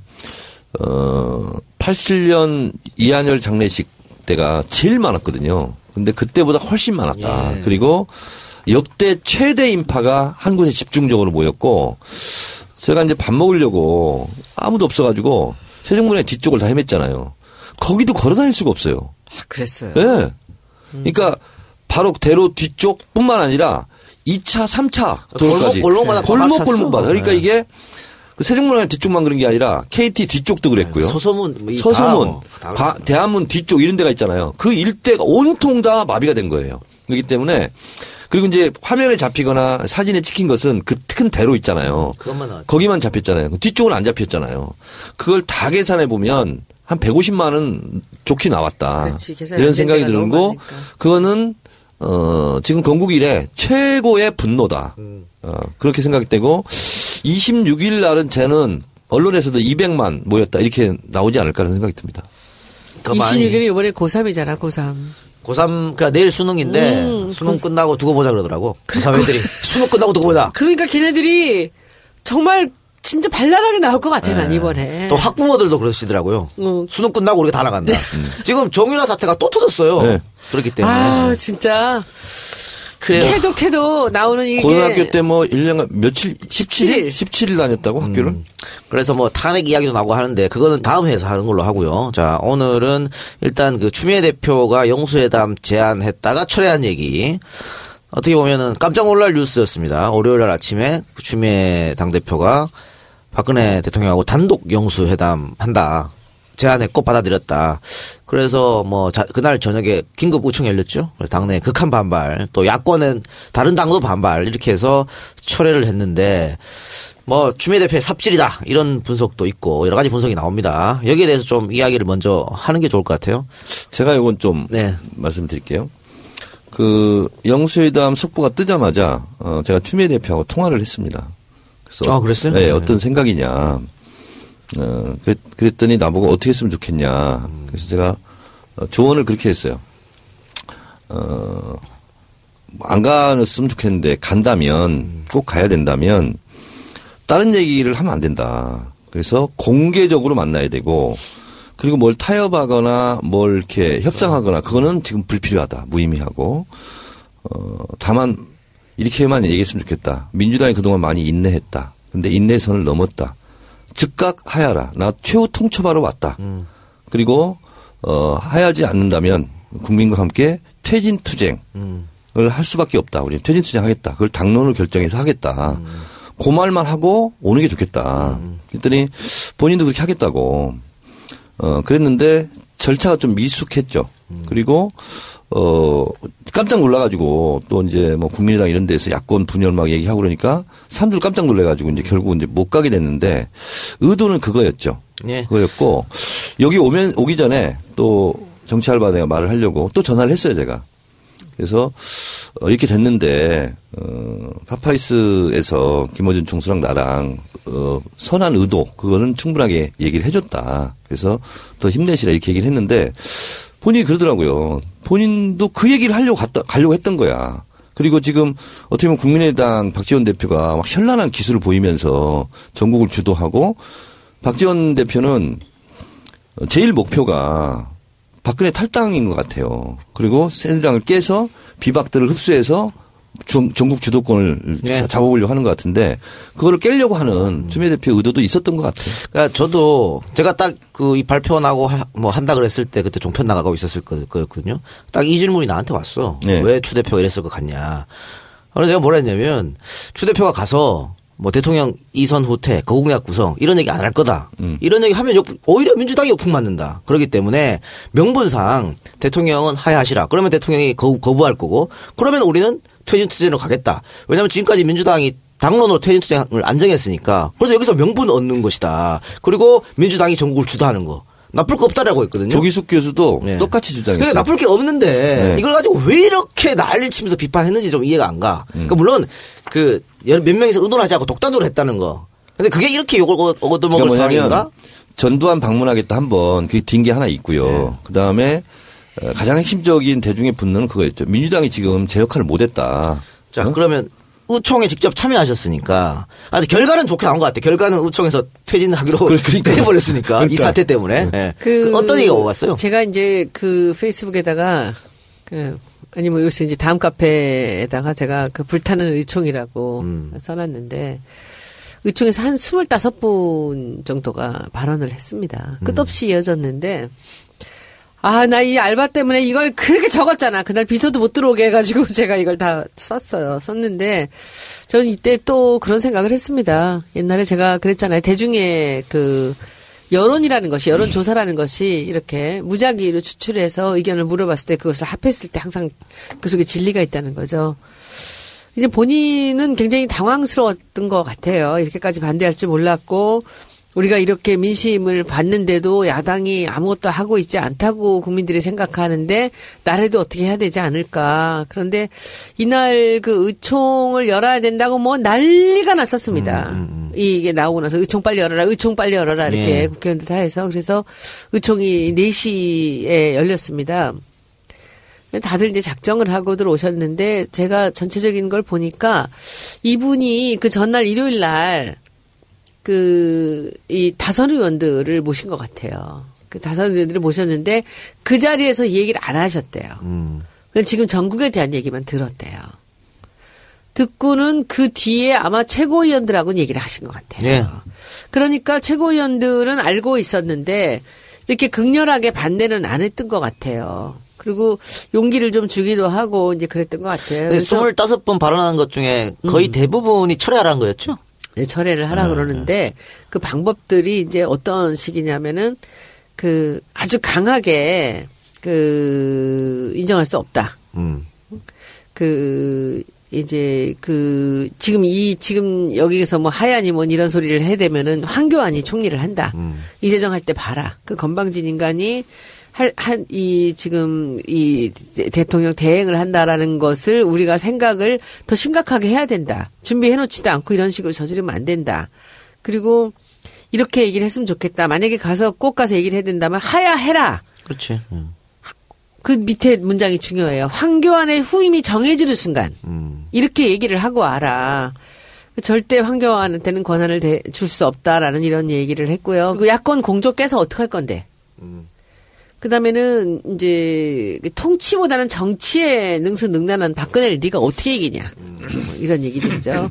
C: 어 87년 이한열 장례식 때가 제일 많았거든요. 근데 그때보다 훨씬 많았다. 그리고 역대 최대 인파가 한 곳에 집중적으로 모였고 제가 이제 밥 먹으려고 아무도 없어가지고 세종문의 뒤쪽을 다 헤맸잖아요. 거기도 걸어 다닐 수가 없어요.
B: 아, 그랬어요.
C: 예. 그러니까 바로 대로 뒤쪽뿐만 아니라 2차, 3차 도로까지
A: 골목, 골목마다
C: 골목. 골목마다. 그러니까
A: 네.
C: 이게 그 세종문화관 뒤쪽만 그런 게 아니라 KT 뒤쪽도 그랬고요.
A: 서소문, 뭐이
C: 서소문,
A: 다,
C: 과- 대한문 뒤쪽 이런 데가 있잖아요. 그 일대가 온통 다 마비가 된 거예요. 그렇기 때문에 그리고 이제 화면에 잡히거나 사진에 찍힌 것은 그 큰 대로 있잖아요. 거기만 잡혔잖아요. 그 뒤쪽은 안 잡혔잖아요. 그걸 다 계산해 보면 한 150만은 좋게 나왔다.
B: 그렇지,
C: 이런
B: 된
C: 생각이 드는 거. 그거는 어 지금 건국 이래 최고의 분노다.
A: 음.
C: 어 그렇게 생각되고 26일 날은 쟤는 언론에서도 200만 모였다 이렇게 나오지 않을까라는 생각이 듭니다.
A: 더 많이.
B: 26일이 이번에 고3이잖아 고3.
A: 고3, 그니까 내일 수능인데,
B: 음,
A: 수능 끝나고 두고 보자 그러더라고. 고3 애들이. 수능 끝나고 두고 보자.
B: 그러니까 걔네들이 정말 진짜 발랄하게 나올 것 같아 난 이번에.
A: 또 학부모들도 그러시더라고요.
B: 응.
A: 수능 끝나고 우리가 다 나간다. 지금 정유라 사태가 또 터졌어요.
C: 네.
A: 그렇기 때문에.
B: 아 진짜
A: 그래요.
B: 캐도 캐도 나오는 이게
C: 고등학교 때 뭐 1년 며칠 17일
B: 17일.
C: 17일 다녔다고 학교를
A: 그래서 뭐 탄핵 이야기도 나오고 하는데 그거는 다음 회에서 하는 걸로 하고요. 자, 오늘은 일단 그 추미애 대표가 영수회담 제안했다가 철회한 얘기. 어떻게 보면은 깜짝 놀랄 뉴스였습니다. 월요일 날 아침에 그 추미애 당대표가 박근혜 대통령하고 단독 영수회담 한다. 제안했고 받아들였다. 그래서 뭐 자, 그날 저녁에 긴급 우청 열렸죠. 당내 극한 반발, 또 야권은 다른 당도 반발 이렇게 해서 철회를 했는데 뭐 추미애 대표의 삽질이다 이런 분석도 있고 여러 가지 분석이 나옵니다. 여기에 대해서 좀 이야기를 먼저 하는 게 좋을 것 같아요.
C: 제가 이건 좀
A: 네.
C: 말씀드릴게요. 그 영수회담 속보가 뜨자마자 어 제가 추미애 대표하고 통화를 했습니다. 그래서
A: 아, 그랬어요?
C: 네,
A: 네.
C: 어떤 생각이냐. 어 그랬, 그랬 더니 나보고 어떻게 했으면 좋겠냐. 그래서 제가 어, 조언을 그렇게 했어요. 어, 어안 갔으면 좋겠는데 간다면 꼭 가야 된다면 다른 얘기를 하면 안 된다. 그래서 공개적으로 만나야 되고 그리고 뭘 타협하거나 뭘 이렇게 협상하거나 그거는 지금 불필요하다. 무의미하고 어 다만 이렇게만 얘기했으면 좋겠다. 민주당이 그동안 많이 인내했다. 근데 인내선을 넘었다. 즉각 하야라. 나 최후 통첩하러 왔다. 그리고 어 하야지 않는다면 국민과 함께 퇴진 투쟁 을할 수밖에 없다. 우리는 퇴진 투쟁하겠다. 그걸 당론을 결정해서 하겠다. 그 말만 하고 오는 게 좋겠다. 그랬더니 본인도 그렇게 하겠다고. 어, 그랬는데 절차가 좀 미숙했죠. 그리고 어 깜짝 놀라가지고 또 이제 뭐 국민의당 이런 데서 야권 분열 막 얘기하고 그러니까 사람들 깜짝 놀래가지고 이제 결국 이제 못 가게 됐는데 의도는 그거였죠.
A: 예.
C: 그거였고 여기 오면 오기 전에 또 정치 알바 내가 말을 하려고 또 전화를 했어요 제가. 그래서 어, 이렇게 됐는데 어, 파파이스에서 김어준 총수랑 나랑 어, 선한 의도 그거는 충분하게 얘기를 해줬다. 그래서 더 힘내시라 이렇게 얘기를 했는데 본인이 그러더라고요. 본인도 그 얘기를 하려고 갔다 가려고 했던 거야. 그리고 지금 어떻게 보면 국민의당 박지원 대표가 막 현란한 기술을 보이면서 전국을 주도하고 박지원 대표는 제일 목표가 박근혜 탈당인 것 같아요. 그리고 새누리당을 깨서 비박들을 흡수해서 전, 전국 주도권을
A: 네.
C: 잡아보려고 하는 것 같은데 그거를 깨려고 하는 추미애 대표 의도도 있었던 것 같아요.
A: 그러니까 저도 제가 딱 그 이 발표 나고 하- 뭐 한다 그랬을 때 그때 종편 나가고 있었을 거- 거였거든요. 딱 이 질문이 나한테 왔어.
C: 네.
A: 왜추 대표가 이랬을 것 같냐. 그래서 제가 뭐라 했냐면 추 대표가 가서 뭐 대통령 이선 후퇴, 거국약 구성 이런 얘기 안 할 거다.
C: 음.
A: 이런 얘기 하면 역- 오히려 민주당이 역풍 맞는다. 그렇기 때문에 명분상 대통령은 하야하시라. 그러면 대통령이 거, 거부할 거고 그러면 우리는 퇴진 투쟁으로 가겠다. 왜냐하면 지금까지 민주당이 당론으로 퇴진 투쟁을 안 정했으니까 그래서 여기서 명분 얻는 것이다. 그리고 민주당이 전국을 주도하는 거. 나쁠 거 없다라고 했거든요.
C: 조기숙 교수도
A: 네.
C: 똑같이 주장했어요.
A: 그러니까 나쁠 게 없는데
C: 네.
A: 이걸 가지고 왜 이렇게 난리 치면서 비판했는지 좀 이해가 안 가.
C: 음.
A: 그러니까 물론 그 몇 명이서 의논하지 않고 독단적으로 했다는 거. 근데 그게 이렇게 욕을 얻- 얻어먹을
C: 그러니까
A: 상황인가?
C: 전두환 방문하겠다 한번 그게 딘 게 하나 있고요. 그 다음에 가장 핵심적인 대중의 분노는 그거였죠. 민주당이 지금 제 역할을 못했다.
A: 자
C: 어?
A: 그러면 의총에 직접 참여하셨으니까 아 결과는 좋게 나온 것 같아. 결과는 의총에서 퇴진하기로
C: 그러니까.
A: 해버렸으니까 이
C: 그러니까.
A: 사태 때문에 예. 그 어떤 얘기가 오갔어요?
B: 제가 이제 그 페이스북에다가 그 아니 뭐 요새 이제 다음 카페에다가 제가 그 불타는 의총이라고
A: 음.
B: 써놨는데 의총에서 한 25분 정도가 발언을 했습니다.
A: 음.
B: 끝없이 이어졌는데 아, 나 이 알바 때문에 이걸 그렇게 적었잖아. 그날 비서도 못 들어오게 해가지고 제가 이걸 다 썼어요. 썼는데 저는 이때 또 그런 생각을 했습니다. 옛날에 제가 그랬잖아요. 대중의 그 여론이라는 것이 여론조사라는 것이 이렇게 무작위로 추출해서 의견을 물어봤을 때 그것을 합했을 때 항상 그 속에 진리가 있다는 거죠. 이제 본인은 굉장히 당황스러웠던 것 같아요. 이렇게까지 반대할 줄 몰랐고 우리가 이렇게 민심을 받는데도 야당이 아무것도 하고 있지 않다고 국민들이 생각하는데 나라도 어떻게 해야 되지 않을까. 그런데 이날 그 의총을 열어야 된다고 뭐 난리가 났었습니다. 이게 나오고 나서 의총 빨리 열어라, 의총 빨리 열어라 이렇게
A: 예.
B: 국회의원들 다 해서 그래서 의총이 4시에 열렸습니다. 다들 이제 작정을 하고 들어오셨는데 제가 전체적인 걸 보니까 이분이 그 전날 일요일 날 그, 이 다선 의원들을 모신 것 같아요. 그 다선 의원들을 모셨는데 그 자리에서 이 얘기를 안 하셨대요.
A: 음.
B: 지금 전국에 대한 얘기만 들었대요. 듣고는 그 뒤에 아마 최고위원들하고는 얘기를 하신 것 같아요.
A: 예.
B: 그러니까 최고위원들은 알고 있었는데 이렇게 극렬하게 반대는 안 했던 것 같아요. 그리고 용기를 좀 주기도 하고 이제 그랬던 것 같아요. 그래서
A: 25번 발언한 것 중에 거의 대부분이 철회하라는 거였죠?
B: 네, 철회를 하라 그러는데 그 방법들이 이제 어떤 식이냐면은 그 아주 강하게 그 인정할 수 없다.
A: 음.
B: 그 이제 그 지금 이 지금 여기에서 뭐 하야니 뭐 이런 소리를 해대면은 황교안이 총리를 한다. 이재정 할 때 봐라. 그 건방진 인간이 할, 이, 지금, 이, 대- 대통령 대행을 한다라는 것을 우리가 생각을 더 심각하게 해야 된다. 준비해놓지도 않고 이런 식으로 저지르면 안 된다. 그리고, 이렇게 얘기를 했으면 좋겠다. 만약에 가서 꼭 가서 얘기를 해야 된다면, 하야 해라!
A: 그렇지. 음.
B: 그 밑에 문장이 중요해요. 황교안의 후임이 정해지는 순간.
A: 음.
B: 이렇게 얘기를 하고 알아. 절대 황교안한테는 권한을 줄 수 없다라는 이런 얘기를 했고요. 그 야권 공조 깨서 어떡할 건데? 그 다음에는 이제 통치보다는 정치에 능수능란한 박근혜를 네가 어떻게 이기냐 뭐 이런 얘기들이죠.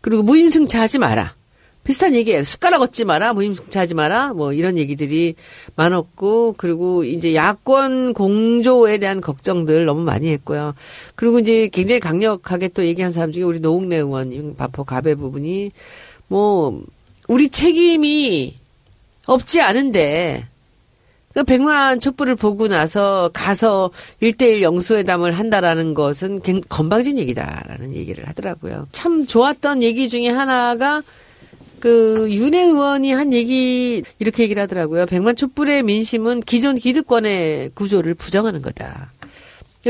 B: 그리고 무임승차하지 마라. 비슷한 얘기예요. 숟가락 얻지 마라, 무임승차하지 마라, 뭐 이런 얘기들이 많았고, 그리고 이제 야권 공조에 대한 걱정들 너무 많이 했고요. 그리고 이제 굉장히 강력하게 또 얘기한 사람 중에 우리 노웅래 의원, 바포 가베 부분이 뭐 우리 책임이 없지 않은데 그 백만 촛불을 보고 나서 가서 일대일 영수회담을 한다라는 것은 굉- 건방진 얘기다라는 얘기를 하더라고요. 참 좋았던 얘기 중에 하나가 그 윤혜 의원이 한 얘기 이렇게 얘기를 하더라고요. 백만 촛불의 민심은 기존 기득권의 구조를 부정하는 거다.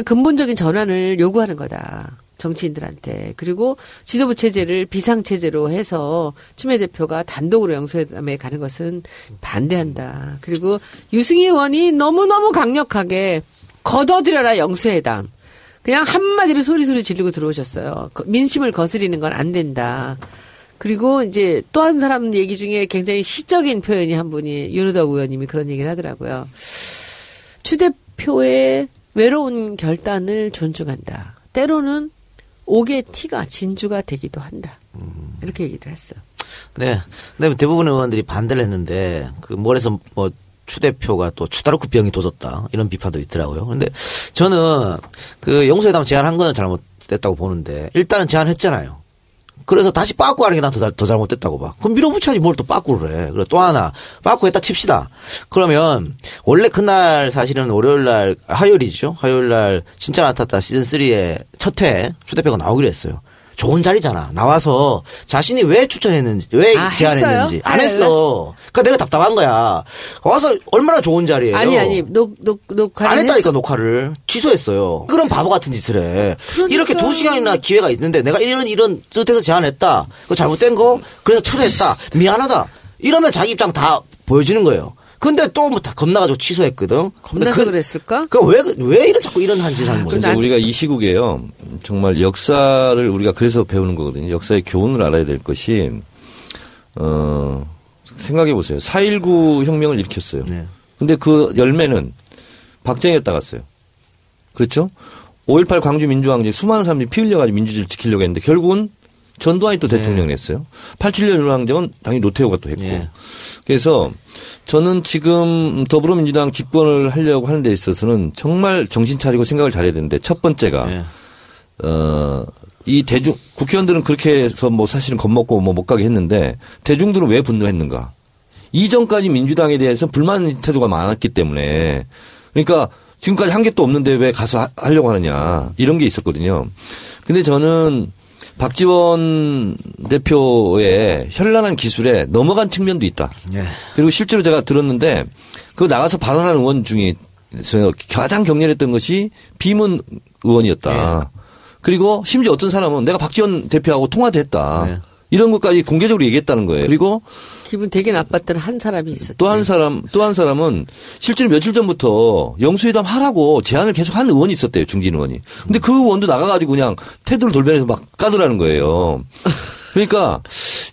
B: 근본적인 전환을 요구하는 거다. 정치인들한테. 그리고 지도부 체제를 비상 체제로 해서 추미애 대표가 단독으로 영수회담에 가는 것은 반대한다. 그리고 유승희 의원이 너무너무 강력하게 걷어들여라 영수회담. 그냥 한마디로 소리소리 지르고 들어오셨어요. 거- 민심을 거스리는 건 안 된다. 그리고 이제 또 한 사람 얘기 중에 굉장히 시적인 표현이 한 분이 윤우덕 의원님이 그런 얘기를 하더라고요. 추 대표의 외로운 결단을 존중한다. 때로는 옥의 티가 진주가 되기도 한다. 이렇게 얘기를 했어요.
A: 네. 근데 대부분의 의원들이 반대를 했는데 그 뭘해서 뭐 추 대표가 또 추다르크 병이 도졌다 이런 비판도 있더라고요. 근데 저는 그 용서회담 제안한 거는 잘못됐다고 보는데 일단은 제안했잖아요. 그래서 다시 빠꾸 하는 게 난더 더 잘못됐다고 봐. 그럼 밀어붙여야지 뭘 또 빠꾸를 해. 그리고 또 하나 빠꾸 했다 칩시다. 그러면 원래 그날 사실은 월요일 날 화요일이죠. 화요일 날 진짜 나탔다 시즌 3의 첫회 추 대표가 나오기로 했어요. 좋은 자리잖아. 나와서 자신이 왜 추천했는지, 왜
B: 아,
A: 제안했는지
B: 했어요?
A: 안
B: 아,
A: 했어. 그러니까 내가 답답한 거야. 와서 얼마나 좋은 자리예요.
B: 아니 아니 녹녹 녹화를
A: 안 했다니까
B: 했어.
A: 녹화를 취소했어요. 그런 바보 같은 짓을 해.
B: 그러니까.
A: 이렇게 두 시간이나 기회가 있는데 내가 이런 이런 뜻에서 제안했다. 그거 잘못된 거 그래서 철회했다. 미안하다. 이러면 자기 입장 다 보여지는 거예요. 근데 또 뭐 다 겁나가지고 취소했거든.
B: 겁나서
A: 그,
B: 그랬을까?
A: 그왜 왜 이런 자꾸 이런 하는 거죠?
C: 그래서 우리가 이 시국에요. 정말 역사를 우리가 그래서 배우는 거거든요. 역사의 교훈을 알아야 될 것이 어 생각해 보세요. 4.19 혁명을 일으켰어요.
A: 네.
C: 근데 그 열매는 박정희가 따갔어요. 그렇죠? 5.18 광주 민주항쟁 수많은 사람들이 피 흘려가지고 민주주의를 지키려고 했는데 결국은 전두환이 또 대통령을 했어요. 87년 윤항쟁은 당연히 노태우가 또 했고.
A: 네.
C: 그래서 저는 지금 더불어민주당 집권을 하려고 하는 데 있어서는 정말 정신 차리고 생각을 잘해야 되는데 첫 번째가
A: 네.
C: 어, 이 대중, 국회의원들은 그렇게 해서 뭐 사실은 겁먹고 뭐 못 가게 했는데 대중들은 왜 분노했는가. 이전까지 민주당에 대해서 불만 태도가 많았기 때문에 그러니까 지금까지 한 게 또 없는데 왜 가서 하- 하려고 하느냐 이런 게 있었거든요. 근데 저는 박지원 대표의 현란한 기술에 넘어간 측면도 있다.
A: 예.
C: 그리고 실제로 제가 들었는데 그 나가서 발언한 의원 중에 가장 격렬했던 것이 비문 의원이었다. 그리고 심지어 어떤 사람은 내가 박지원 대표하고 통화도 했다.
A: 네.
C: 이런 것까지 공개적으로 얘기했다는 거예요. 그리고
B: 기분 되게 나빴던 한 사람이 있었죠.
C: 또 한 사람, 또 한 사람은 실제로 며칠 전부터 영수회담 하라고 제안을 계속 한 의원이 있었대요. 중진 의원이. 근데 그 의원도 나가가지고 그냥 태도를 돌변해서 막 까더라는 거예요. 그러니까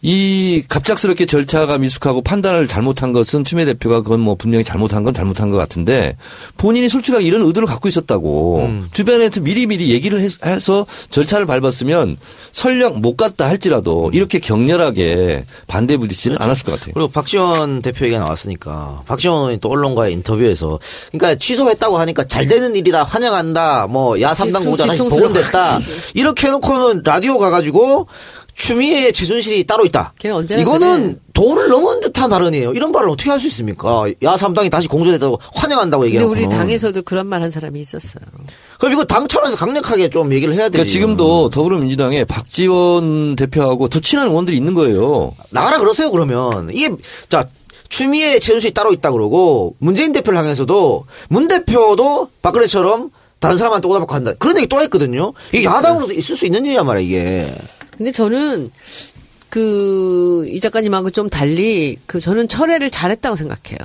C: 이 갑작스럽게 절차가 미숙하고 판단을 잘못한 것은 추미애 대표가 그건 뭐 분명히 잘못한 건 잘못한 것 같은데 본인이 솔직하게 이런 의도를 갖고 있었다고 주변에서 미리미리 얘기를 해서- 절차를 밟았으면 설령 못 갔다 할지라도 이렇게 격렬하게 반대 부딪지는 않았을 것 같아요.
A: 그리고 박지원 대표 얘기가 나왔으니까 박지원 의원이 또 언론과의 인터뷰에서 그러니까 취소했다고 하니까 잘 되는 일이다 환영한다 뭐 야삼당
B: 뒤-
A: 공자 다시 복원됐다. 이렇게 해놓고는 라디오 가가지고 추미애의 최순실이 따로 있다.
B: 걔는 언제나
A: 이거는
B: 그래.
A: 도를 넘은 듯한 발언이에요. 이런 발언을 어떻게 할 수 있습니까? 야삼당이 다시 공조됐다고 환영한다고
B: 근데
A: 얘기하고.
B: 우리 당에서도 그런 말 한 사람이 있었어요.
A: 그럼 이거 당 차원에서 강력하게 좀 얘기를 해야 돼요.
C: 그러니까 지금도 더불어민주당에 박지원 대표하고 더 친한 의원들이 있는 거예요.
A: 나가라 그러세요 그러면 이게 자 추미애 최순실이 따로 있다 그러고 문재인 대표를 향해서도 문 대표도 박근혜처럼 다른 사람한테 오다받고 한다 그런 얘기 또 했거든요 이게 야당으로서 있을 수 있는 일이야 말이야 이게
B: 근데 저는 그 이 작가님하고 좀 달리 그 저는 철회를 잘했다고 생각해요.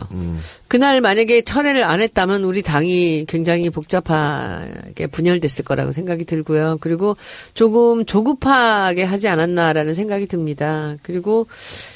B: 그날 만약에 철회를 안 했다면 우리 당이 굉장히 복잡하게 분열됐을 거라고 생각이 들고요. 그리고 조금 조급하게 하지 않았나라는 생각이 듭니다. 그리고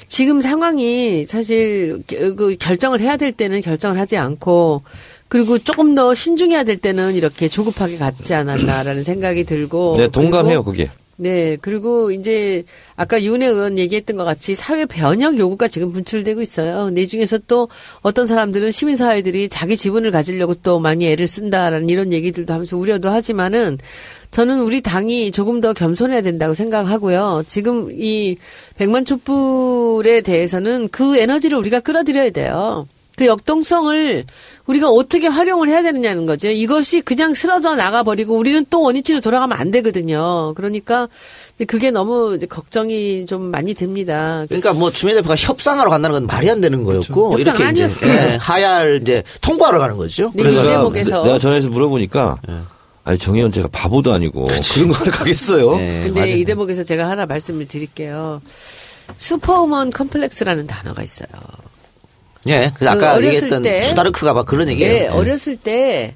B: 지금 상황이 사실 그 결정을 해야 될 때는 결정을 하지 않고 그리고 조금 더 신중해야 될 때는 이렇게 조급하게 갔지 않았나라는 생각이 들고
C: 네, 동감해요, 그게.
B: 네, 그리고 이제 아까 윤혜 의원 얘기했던 것 같이 사회 변혁 요구가 지금 분출되고 있어요. 이 중에서 또 어떤 사람들은 시민사회들이 자기 지분을 가지려고 또 많이 애를 쓴다라는 이런 얘기들도 하면서 우려도 하지만은 저는 우리 당이 조금 더 겸손해야 된다고 생각하고요. 지금 이 백만 촛불에 대해서는 그 에너지를 우리가 끌어들여야 돼요. 그 역동성을 우리가 어떻게 활용을 해야 되느냐는 거죠. 이것이 그냥 쓰러져 나가버리고 우리는 또 원위치로 돌아가면 안 되거든요. 그러니까 그게 너무 이제 걱정이 좀 많이 됩니다.
A: 그러니까 뭐 추미애 대표가 협상하러 간다는 건 말이 안 되는 거였고
B: 협상
A: 이렇게 이제. 예, 하야를 이제 통보하러 가는 거죠
B: 네,
A: 그래서
B: 이 대목에서.
C: 내가 전화해서 물어보니까 아니 정의원 제가 바보도 아니고 그런 거를 가겠어요.
A: 예,
B: 근데
A: 맞아요.
B: 이 대목에서 제가 하나 말씀을 드릴게요. 슈퍼우먼 컴플렉스라는 단어가 있어요.
A: 예,
B: 그그
A: 아까
B: 어렸을
A: 얘기했던
B: 때-
A: 주다르크가 막 그런 얘기예요
B: 네,
A: 예.
B: 어렸을 때,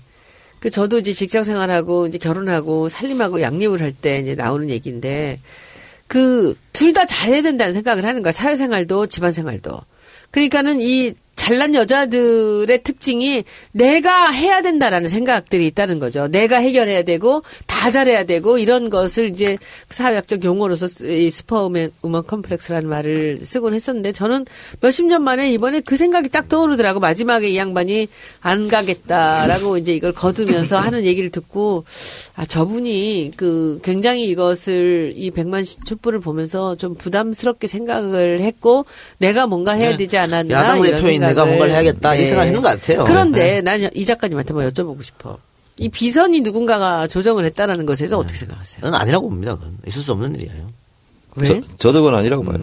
B: 그 저도 이제 직장 생활하고 이제 결혼하고 살림하고 양립을 할 때 이제 나오는 얘기인데, 그두둘다 잘해야 된다는 생각을 하는 거야. 사회생활도 집안생활도. 그러니까는 이 잘난 여자들의 특징이 내가 해야 된다라는 생각들이 있다는 거죠. 내가 해결해야 되고 다 잘해야 되고 이런 것을 이제 사회학적 용어로서 쓰- 이 슈퍼우먼 우먼 컴플렉스라는 말을 쓰곤 했었는데 저는 몇십 년 만에 이번에 그 생각이 딱 떠오르더라고. 마지막에 이 양반이 안 가겠다라고 이제 이걸 거두면서 하는 얘기를 듣고 아 저분이 그 굉장히 이것을 이 백만 시 촛불을 보면서 좀 부담스럽게 생각을 했고 내가 뭔가 해야
A: 네.
B: 되지 않았나 이런
A: 대표인 내가
B: 생각을.
A: 뭔가를 해야겠다 이 생각을 했는 것 같아요.
B: 그런데
A: 네.
B: 난이 작가님한테 뭐 여쭤보고 싶어. 이 비선이 누군가가 조정을 했다라는 것에 대해서 어떻게 생각하세요?
A: 저는 아니라고 봅니다. 그건 있을 수 없는 일이에요.
B: 왜?
C: 저, 저도 그건 아니라고 봐요.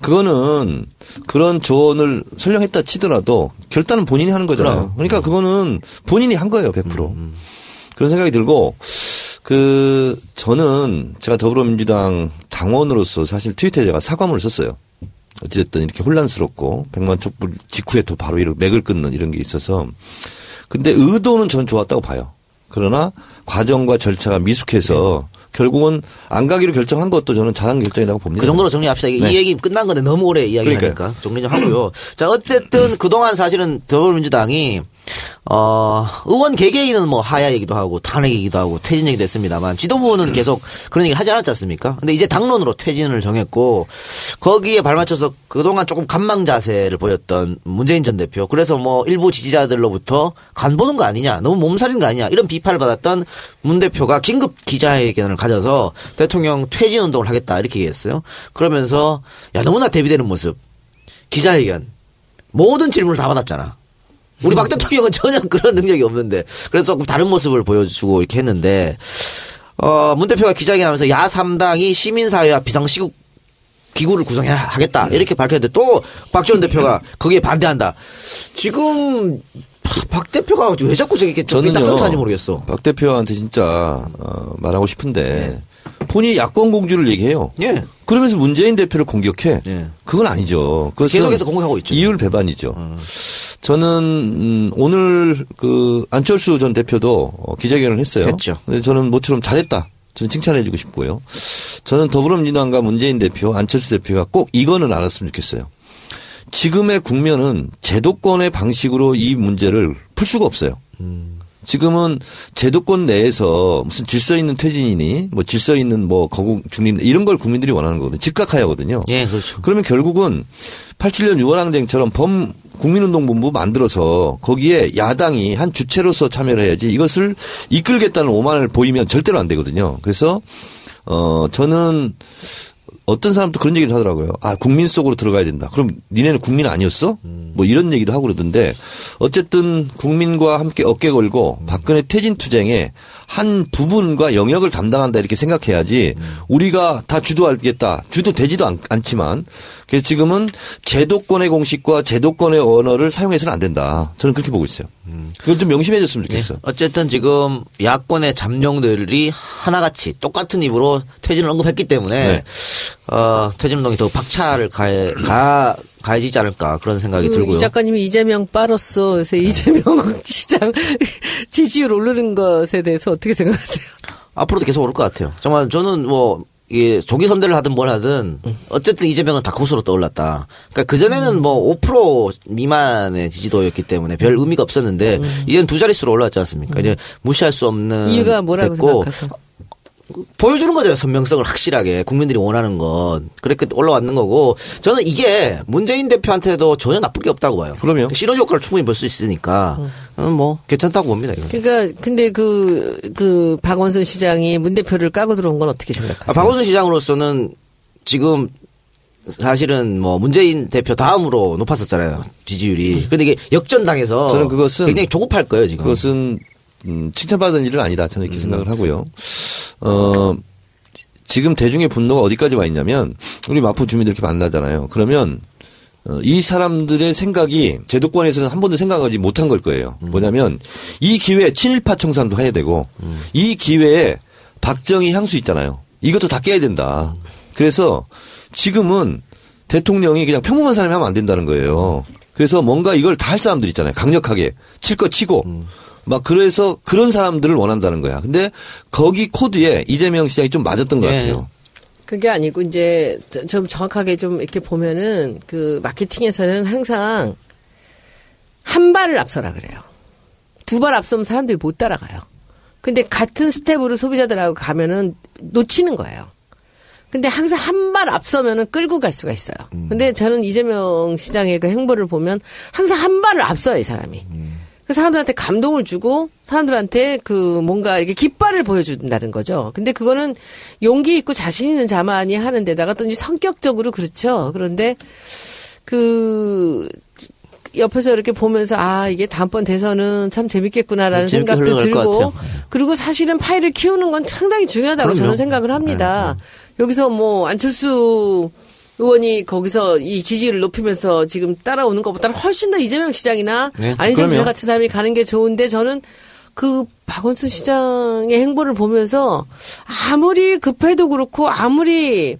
C: 그거는 그런 조언을 설령했다 치더라도 결단은 본인이 하는 거잖아요. 그러니까 그거는 본인이 한 거예요, 100%. 그런 생각이 들고 그 저는 제가 더불어민주당 당원으로서 사실 트위터에 제가 사과문을 썼어요. 어찌됐든 이렇게 혼란스럽고 백만 촛불 직후에 또 바로 이렇게 맥을 끊는 이런 게 있어서 근데 의도는 저는 좋았다고 봐요. 그러나 과정과 절차가 미숙해서 결국은 안 가기로 결정한 것도 저는 잘한 결정이라고 봅니다.
A: 그 정도로 정리합시다. 이-
C: 네.
A: 이 얘기 끝난 건데 너무 오래 이야기하니까 정리 좀 하고요. 자 어쨌든 그동안 사실은 더불어민주당이 어 의원 개개인은 뭐 하야 얘기도 하고 탄핵 얘기도 하고 퇴진 얘기도 했습니다만 지도부는 계속 그런 얘기 하지 않았지 않습니까? 근데 이제 당론으로 퇴진을 정했고 거기에 발맞춰서 그동안 조금 간망 자세를 보였던 문재인 전 대표 그래서 뭐 일부 지지자들로부터 간 보는 거 아니냐 너무 몸살인 거 아니냐 이런 비판을 받았던 문 대표가 긴급 기자회견을 가져서 대통령 퇴진 운동을 하겠다 이렇게 얘기했어요. 그러면서 야 너무나 대비되는 모습 기자회견 모든 질문을 다 받았잖아. 우리 박 대통령은 전혀 그런 능력이 없는데 그래서 조금 다른 모습을 보여주고 이렇게 했는데 어, 문 대표가 기자회견하면서 야 3당이 시민사회와 비상시국 기구를 구성해야 하겠다 이렇게 밝혔는데 또 박지원 대표가 거기에 반대한다. 지금 박 대표가 왜 자꾸 저렇게
C: 저는요.
A: 딱선타는지 모르겠어.
C: 박 대표한테 진짜 어, 말하고 싶은데 본인이 야권 공주를 얘기해요.
A: 예.
C: 그러면서 문재인 대표를 공격해.
A: 예.
C: 그건 아니죠.
A: 계속해서 공격하고 있죠.
C: 이율 배반이죠. 저는 음, 오늘 그 안철수 전 대표도 어, 기자회견을 했어요.
A: 했죠.
C: 근데 저는 모처럼 잘했다. 저는 칭찬해주고 싶고요. 저는 더불어민주당과 문재인 대표, 안철수 대표가 꼭 이거는 알았으면 좋겠어요. 지금의 국면은 제도권의 방식으로 이 문제를 풀 수가 없어요. 지금은 제도권 내에서 무슨 질서 있는 퇴진이니 뭐 질서 있는 뭐 거국 중립 이런 걸 국민들이 원하는 거거든요. 즉각하야거든요.
A: 예, 그렇죠.
C: 그러면 결국은 87년 6월 항쟁처럼 범 국민운동본부 만들어서 거기에 야당이 한 주체로서 참여를 해야지 이것을 이끌겠다는 오만을 보이면 절대로 안 되거든요. 그래서 어 저는 어떤 사람도 그런 얘기를 하더라고요. 아, 국민 속으로 들어가야 된다. 그럼 니네는 국민 아니었어? 뭐 이런 얘기도 하고 그러던데 어쨌든 국민과 함께 어깨 걸고 박근혜 퇴진 투쟁에 한 부분과 영역을 담당한다 이렇게 생각해야지 우리가 다 주도하겠다. 주도되지도 않, 않지만 그래서 지금은 제도권의 공식과 제도권의 언어를 사용해서는 안 된다. 저는 그렇게 보고 있어요. 그걸 좀 명심해줬으면
A: 예.
C: 좋겠어.
A: 어쨌든 지금 야권의 잠룡들이 하나같이 똑같은 입으로 퇴진을 언급했기 때문에
C: 네.
A: 어, 퇴진 운동이 더 박차를 가해, 가, 가해지지 않을까 그런 생각이
B: 그
A: 들고요.
B: 이 작가님이 이재명 빠로서 요새 이재명 시장 지지율 오르는 것에 대해서 어떻게 생각하세요?
A: 앞으로도 계속 오를 것 같아요. 정말 저는 뭐 이게 조기 선대를 하든 뭘 하든 어쨌든 이재명은 다크호스로 떠올랐다. 그러니까 그 전에는 뭐5% 미만의 지지도였기 때문에 별 의미가 없었는데 이제는 두 자릿수로 올라왔지 않습니까? 이제 무시할 수 없는
B: 이유가 뭐라고
A: 됐고
B: 생각하세요?
A: 보여주는 거잖아요. 선명성을 확실하게 국민들이 원하는 건 그렇게 올라왔는 거고 저는 이게 문재인 대표한테도 전혀 나쁠 게 없다고 봐요.
C: 그럼요.
A: 시너지 효과를 충분히 볼 수 있으니까 음, 뭐 괜찮다고 봅니다. 이거.
B: 그러니까 근데 그그 박원순 시장이 문 대표를 까고 들어온 건 어떻게 생각하세요?
A: 아, 박원순 시장으로서는 지금 사실은 뭐 문재인 대표 다음으로 높았었잖아요 지지율이. 근데 이게 역전당해서
C: 저는 그것은
A: 굉장히 조급할 거예요 지금.
C: 그것은 음, 칭찬받은 일은 아니다. 저는 이렇게 생각을 하고요. 어, 지금 대중의 분노가 어디까지 와 있냐면 우리 마포 주민들 이렇게 만나잖아요. 그러면 어, 이 사람들의 생각이 제도권에서는 한 번도 생각하지 못한 걸 거예요. 뭐냐면 이 기회에 친일파 청산도 해야 되고 이 기회에 박정희 향수 있잖아요. 이것도 다 깨야 된다. 그래서 지금은 대통령이 그냥 평범한 사람이 하면 안 된다는 거예요. 그래서 뭔가 이걸 다 할 사람들 있잖아요. 강력하게 칠 거 치고 막 그래서 그런 사람들을 원한다는 거야. 근데 거기 코드에 이재명 시장이 좀 맞았던 것
A: 예.
C: 같아요.
B: 그게 아니고 이제 저- 좀 정확하게 좀 이렇게 보면은 그 마케팅에서는 항상 한 발을 앞서라 그래요. 두 발 앞서면 사람들이 못 따라가요. 근데 같은 스텝으로 소비자들하고 가면은 놓치는 거예요. 근데 항상 한 발 앞서면은 끌고 갈 수가 있어요. 근데 저는 이재명 시장의 그 행보를 보면 항상 한 발을 앞서요, 이 사람이. 그 사람들한테 감동을 주고 사람들한테 그 뭔가 이렇게 깃발을 보여준다는 거죠. 근데 그거는 용기 있고 자신 있는 자만이 하는 데다가 또 이제 성격적으로 그렇죠. 그런데 그 옆에서 이렇게 보면서 아 이게 다음번 대선은 참 재밌겠구나라는
A: 재밌게
B: 생각도 들고. 그리고 사실은 파일을 키우는 건 상당히 중요하다고
A: 그럼요.
B: 저는 생각을 합니다. 여기서 뭐 안철수 의원이 거기서 이 지지율을 높이면서 지금 따라오는 것보다는 훨씬 더 이재명 시장이나
A: 네,
B: 안희정 지사
C: 그럼요.
B: 같은 사람이 가는 게 좋은데 저는 그 박원순 시장의 행보를 보면서 아무리 급해도 그렇고 아무리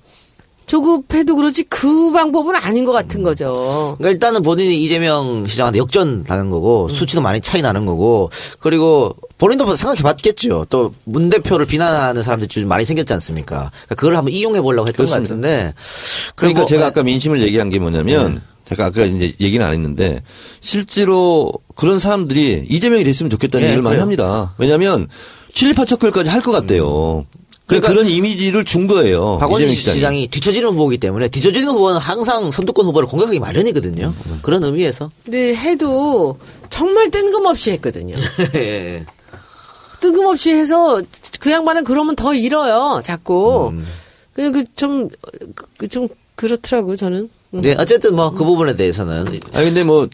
B: 조급해도 그렇지 그 방법은 아닌 것 같은 거죠.
A: 그러니까 일단은 본인이 이재명 시장한테 역전 당한 거고 수치도 많이 차이 나는 거고 그리고 본인도 생각해 봤겠죠. 또 문 대표를 비난하는 사람들이 좀 많이 생겼지 않습니까? 그러니까 그걸 한번 이용해 보려고 했던 것
C: 그렇습니다.
A: 같은데
C: 그러니까 제가
A: 예,
C: 아까 민심을 얘기한 게 뭐냐면 제가 아까 이제 얘기는 안 했는데 실제로 그런 사람들이 이재명이 됐으면 좋겠다는
A: 예,
C: 얘기를 많이
A: 그래요.
C: 합니다. 왜냐하면 7, 8척글까지 할 것 같대요. 그러니까
A: 그러니까
C: 그런 이미지를 준 거예요.
A: 박원순
C: 시장이.
A: 시장이 뒤처지는 후보이기 때문에 뒤처지는 후보는 항상 선두권 후보를 공격하기 마련이거든요.
C: 음,
A: 그런 의미에서
B: 근데 해도 정말 뜬금없이 했거든요.
A: 예.
B: 뜬금없이 해서 그 양반은 그러면 더 잃어요. 자꾸.
A: 음.
B: 그냥 그좀 그, 좀 그렇더라고요. 저는. 음.
A: 네, 어쨌든 뭐 그 부분에 대해서는
C: 아니 근데 뭐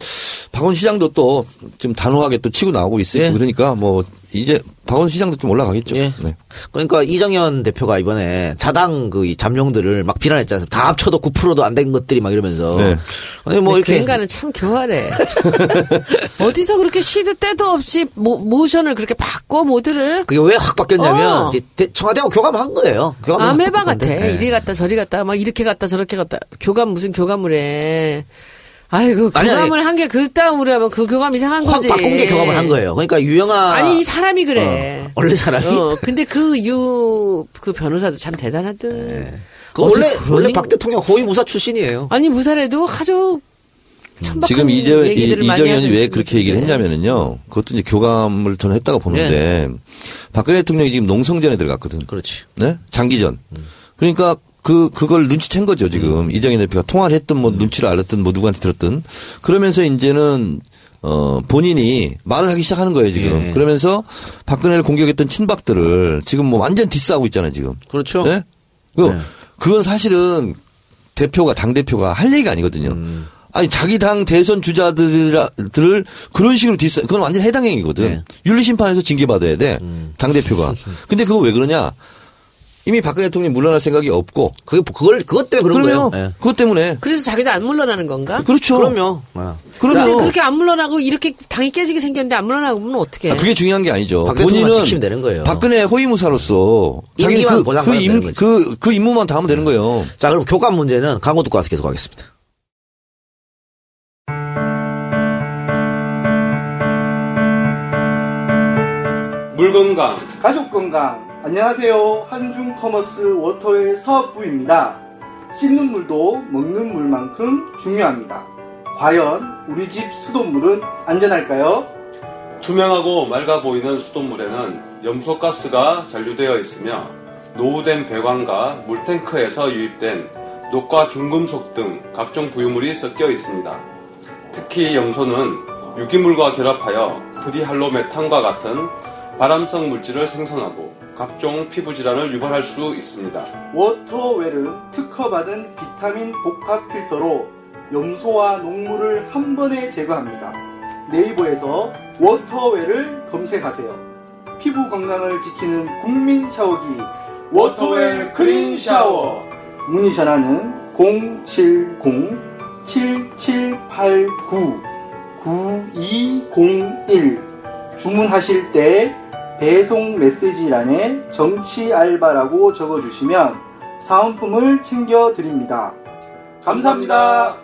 C: 박원 시장도 또 좀 단호하게 또 치고 나오고 있어요.
A: 예.
C: 그러니까 뭐 이제 박원 시장도 좀 올라가겠죠.
A: 예.
C: 네.
A: 그러니까 이정현 대표가 이번에 자당 그이 잠룡들을 막 비난했지 않습니까? 다 합쳐도 9%도 안 된 것들이 막 이러면서.
C: 네.
A: 아니
B: 뭐그
A: 이렇게
B: 인간은 참 교활해. 어디서 그렇게 시도 때도 없이 모, 모션을 그렇게 바꿔 모드를
A: 그게 왜 확 바뀌었냐면
B: 어.
A: 청와대하고 교감한 거예요. 교감해서
B: 아메바 같아.
A: 예.
B: 이리 갔다 저리 갔다 막 이렇게 갔다 저렇게 갔다 교감 무슨 교감을 해. 아이고
A: 아니, 아니.
B: 교감을 한게 그따움으로 하면 그 교감 이상한
A: 확
B: 거지.
A: 바꾼 게 교감을 한 거예요. 그러니까 유영아
B: 아니 이 사람이 그래.
A: 어, 원래 사람이
B: 어, 근데 그 유그 변호사도 참 대단하든.
A: 그
B: 어떻게
A: 원래
B: 그런
A: 원래
B: 인-
A: 박 대통령 호위 무사 출신이에요.
B: 아니 무사래도 아주 천박한
C: 지금 이재, 이- 이정현이 왜 그렇게 얘기를
B: 친구인데.
C: 했냐면은요. 그것도 이제 교감을 저는 했다고 보는데 박근혜 대통령이 지금 농성전에 들어갔거든.
A: 그렇지.
C: 네? 장기전. 그러니까 그, 그걸 눈치챈 거죠, 지금. 이정현 대표가 통화를 했든 뭐 눈치를 알았든 뭐 누구한테 들었든. 그러면서 이제는 어, 본인이 말을 하기 시작하는 거예요, 지금.
A: 예.
C: 그러면서 박근혜를 공격했던 친박들을 지금 뭐 완전 디스하고 있잖아요, 지금.
A: 그렇죠.
C: 네? 그,
A: 네.
C: 그건 사실은 대표가, 당 대표가 할 얘기가 아니거든요.
A: 음.
C: 아니, 자기 당 대선 주자들을 그런 식으로 디스, 그건 완전 해당 행위거든.
A: 네. 음.
C: 윤리 심판에서 징계 받아야 돼. 당대표가. 근데 그거 왜 그러냐? 이미 박근혜 대통령이 물러날 생각이 없고.
A: 그게 그걸 그것 때문에 그런
C: 그러면
A: 거예요. 예.
C: 그것 때문에.
B: 그래서 자기도 안 물러나는 건가?
C: 그렇죠.
A: 그럼요. 어.
C: 그러면
B: 근데 그렇게 안 물러나고 이렇게 당이 깨지게 생겼는데 안 물러나면 어떻게?
C: 아, 그게 중요한 게 아니죠. 본인은
A: 지키면 되는 거예요.
C: 박근혜 호위무사로서 자기 그, 그, 임. 그, 그 임무만 다 하면 되는 거예요.
A: 자, 그럼 교감 문제는 광고 듣고 와서 계속 하겠습니다.
G: 물 건강
H: 가족 건강 안녕하세요 한중 커머스 워터웰 사업부입니다 씻는 물도 먹는 물만큼 중요합니다 과연 우리 집 수돗물은 안전할까요?
G: 투명하고 맑아 보이는 수돗물에는 염소가스가 잔류되어 있으며 노후된 배관과 물탱크에서 유입된 녹과 중금속 등 각종 부유물이 섞여 있습니다. 특히 염소는 유기물과 결합하여 트리할로메탄과 같은 발암성 물질을 생성하고 각종 피부 질환을 유발할 수 있습니다.
H: 워터웰은 특허받은 비타민 복합 필터로 염소와 녹물을 한 번에 제거합니다. 네이버에서 워터웰을 검색하세요. 피부 건강을 지키는 국민 샤워기 워터웰 크린 샤워. 문의 전화는 070-7789-9201 주문하실 때 배송 메시지란에 정치 알바라고 적어주시면 사은품을 챙겨드립니다. 감사합니다.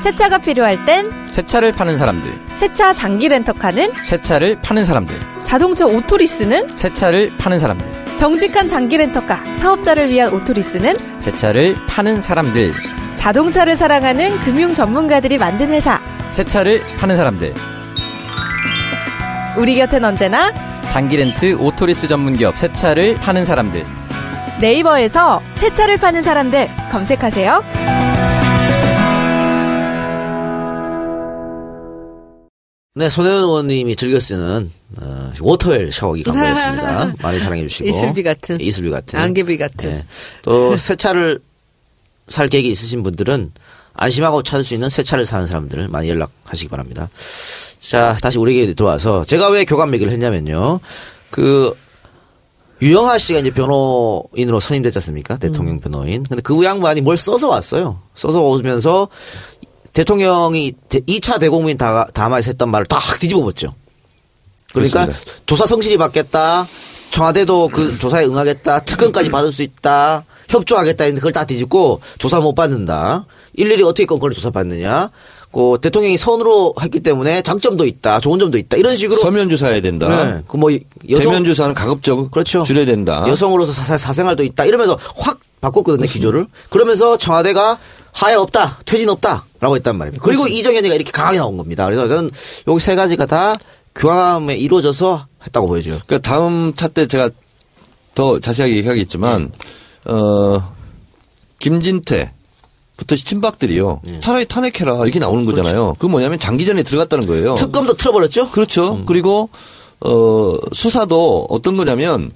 I: 세차가 필요할 땐새 차를 파는 사람들,
J: 세차 장기 렌터카는
I: 새 차를 파는 사람들,
J: 자동차 오토리스는
I: 새 차를 파는 사람들,
J: 정직한 장기 렌터카 사업자를 위한 오토리스는
I: 새 차를 파는 사람들,
J: 자동차를 사랑하는 금융 전문가들이 만든 회사
I: 새 차를 파는 사람들,
J: 우리 곁엔 언제나
I: 장기 렌트 오토리스 전문기업 새 차를 파는 사람들.
J: 네이버에서 새 차를 파는 사람들 검색하세요.
A: 네, 손혜원 의원님이 즐겨 쓰는 어, 워터웰 샤워기 광고였습니다. 많이 사랑해 주시고
B: 이슬비 같은.
A: 이슬비 같은
B: 안개비 같은.
A: 네. 또 새 차를 살 계획이 있으신 분들은 안심하고 찾을 수 있는 새 차를 사는 사람들 많이 연락하시기 바랍니다. 자, 다시 우리에게 들어와서 제가 왜 교감 얘기를 했냐면요. 그 유영하 씨가 이제 변호인으로 선임됐지 않습니까? 대통령 변호인. 근데 그 양반이 뭘 써서 왔어요. 써서 오면서 대통령이 2차 대국민 다, 담화에서 했던 말을 다 뒤집어 봤죠. 그러니까
C: 그렇습니다.
A: 조사 성실히 받겠다. 청와대도 그 조사에 응하겠다. 특검까지 받을 수 있다. 협조하겠다 했는데 그걸 다 뒤집고 조사 못 받는다. 일일이 어떻게 건건을 조사 받느냐. 그 대통령이 선으로 했기 때문에 장점도 있다. 좋은 점도 있다. 이런 식으로
C: 서면 조사해야 된다.
A: 네. 그뭐 여성
C: 대면 조사는 가급적
A: 그렇죠.
C: 줄여야 된다.
A: 여성으로서 사, 사생활도 있다 이러면서 확 바꿨거든요 기조를 그러면서 청와대가 하야 없다 퇴진 없다라고 했단 말입니다 그리고 이정현이가 이렇게 강하게 나온 겁니다 그래서 저는 여기 세 가지가 다 교감에 이루어져서 했다고 보여줘요
C: 그러니까 다음 차 때 제가 더 자세하게 얘기하겠지만 어 김진태 부터 친박들이요.
A: 네.
C: 차라리 탄핵해라 이렇게 나오는 거잖아요. 그 뭐냐면 장기전에 들어갔다는 거예요.
A: 특검도 틀어버렸죠
C: 그렇죠. 그리고 어 수사도 어떤 거냐면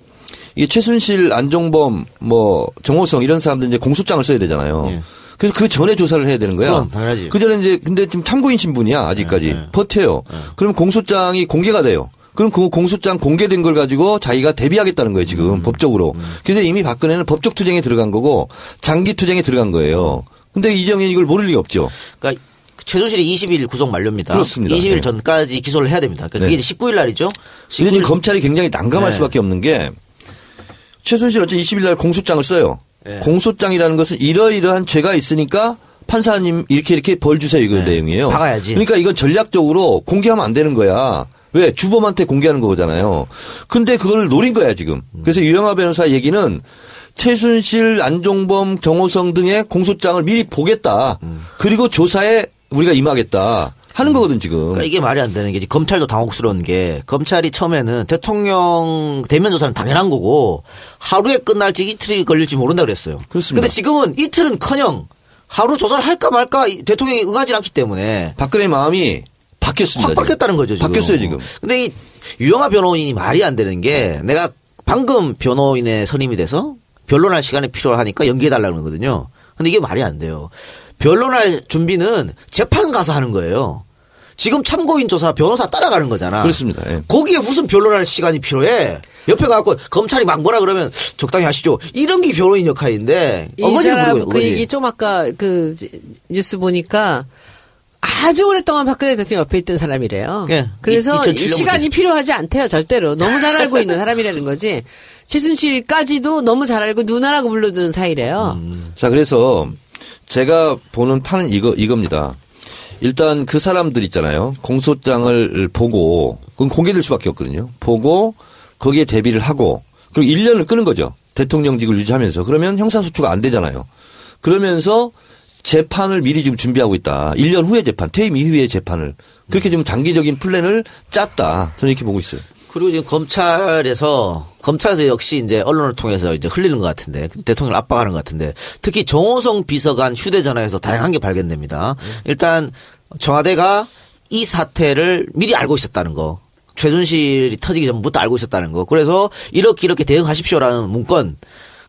C: 이게 최순실, 안종범, 뭐 정호성 이런 사람들 이제 공소장을 써야 되잖아요.
A: 예.
C: 그래서 그 전에 조사를 해야 되는 거야.
A: 그럼, 당연하지.
C: 그 전에 이제 근데 지금 참고인 신분이야 아직까지
A: 예, 예.
C: 버텨요. 그럼 공소장이 공개가 돼요. 그럼 그 공소장 공개된 걸 가지고 자기가 대비하겠다는 거예요 지금
A: 음.
C: 법적으로. 그래서 이미 박근혜는 법적 투쟁에 들어간 거고 장기 투쟁에 들어간 거예요. 근데 이정현이 이걸 모를 리가 없죠.
A: 그러니까 최순실이 20일 구속 만료입니다
C: 그렇습니다.
A: 20일
C: 네.
A: 전까지 기소를 해야 됩니다 그러니까
C: 네.
A: 그게 이제 19일 날이죠
C: 근데 지금
A: 19일
C: 검찰이 굉장히 난감할
A: 네.
C: 수밖에 없는 게 최순실 어째 20일 날 공소장을 써요.
A: 네.
C: 공소장이라는 것은 이러이러한 죄가 있으니까 판사님 이렇게 이렇게 벌 주세요 이거
A: 네.
C: 내용이에요.
A: 박아야지.
C: 그러니까 이건 전략적으로 공개하면 안 되는 거야. 왜 주범한테 공개하는 거잖아요. 근데 그걸 노린 거야 지금. 그래서 유영하 변호사 얘기는 최순실, 안종범, 정호성 등의 공소장을 미리 보겠다. 그리고 조사에 우리가 임하겠다 하는 거거든 지금.
A: 그러니까 이게 말이 안 되는 게 검찰도 당혹스러운 게 검찰이 처음에는 대통령 대면 조사는 당연한 거고 하루에 끝날지 이틀이 걸릴지 모른다 그랬어요.
C: 그렇습니다.
A: 근데 지금은 이틀은커녕 하루 조사를 할까 말까 이 대통령이 응하지 않기 때문에
C: 박근혜 마음이 바뀌었습니다.
A: 확. 바뀌었다는 거죠. 지금.
C: 바뀌었어요 지금.
A: 근데 이 유영하 변호인이 말이 안 되는 게 내가 방금 변호인의 선임이 돼서 변론할 시간이 필요하니까 연기해달라는 거거든요. 근데 이게 말이 안 돼요. 변론할 준비는 재판 가서 하는 거예요. 지금 참고인 조사 변호사 따라가는 거잖아.
C: 그렇습니다. 예.
A: 거기에 무슨 변론할 시간이 필요해? 옆에 가갖고 검찰이 막 뭐라 그러면 적당히 하시죠. 이런 게 변호인 역할인데
B: 이
A: 어거지를 부르고
B: 그
A: 어거지.
B: 얘기 좀 아까 그 지- 뉴스 보니까 아주 오랫동안 박근혜 대통령 옆에 있던 사람이래요.
A: 예,
B: 그래서
A: 이- 이2007
B: 시간이 필요하지 않대요, 절대로. 너무 잘 알고 있는 사람이라는 거지. 최순실까지도 너무 잘 알고 누나라고 불러드는 사이래요.
C: 자, 그래서 제가 보는 판은 이거, 이겁니다. 일단 그 사람들 있잖아요. 공소장을 보고, 그건 공개될 수밖에 없거든요. 보고, 거기에 대비를 하고, 그리고 1년을 끄는 거죠. 대통령직을 유지하면서. 그러면 형사소추가 안 되잖아요. 그러면서 재판을 미리 지금 준비하고 있다. 1년 후에 재판, 퇴임 이후의 재판을. 그렇게 지금 장기적인 플랜을 짰다. 저는 이렇게 보고 있어요.
A: 그리고 지금 검찰에서 검찰에서 역시 이제 언론을 통해서 이제 흘리는 것 같은데 대통령을 압박하는 것 같은데 특히 정호성 비서관 휴대전화에서 다양한 게 발견됩니다. 일단 청와대가 이 사태를 미리 알고 있었다는 거. 최순실이 터지기 전부터 알고 있었다는 거. 그래서 이렇게 이렇게 대응하십시오라는 문건.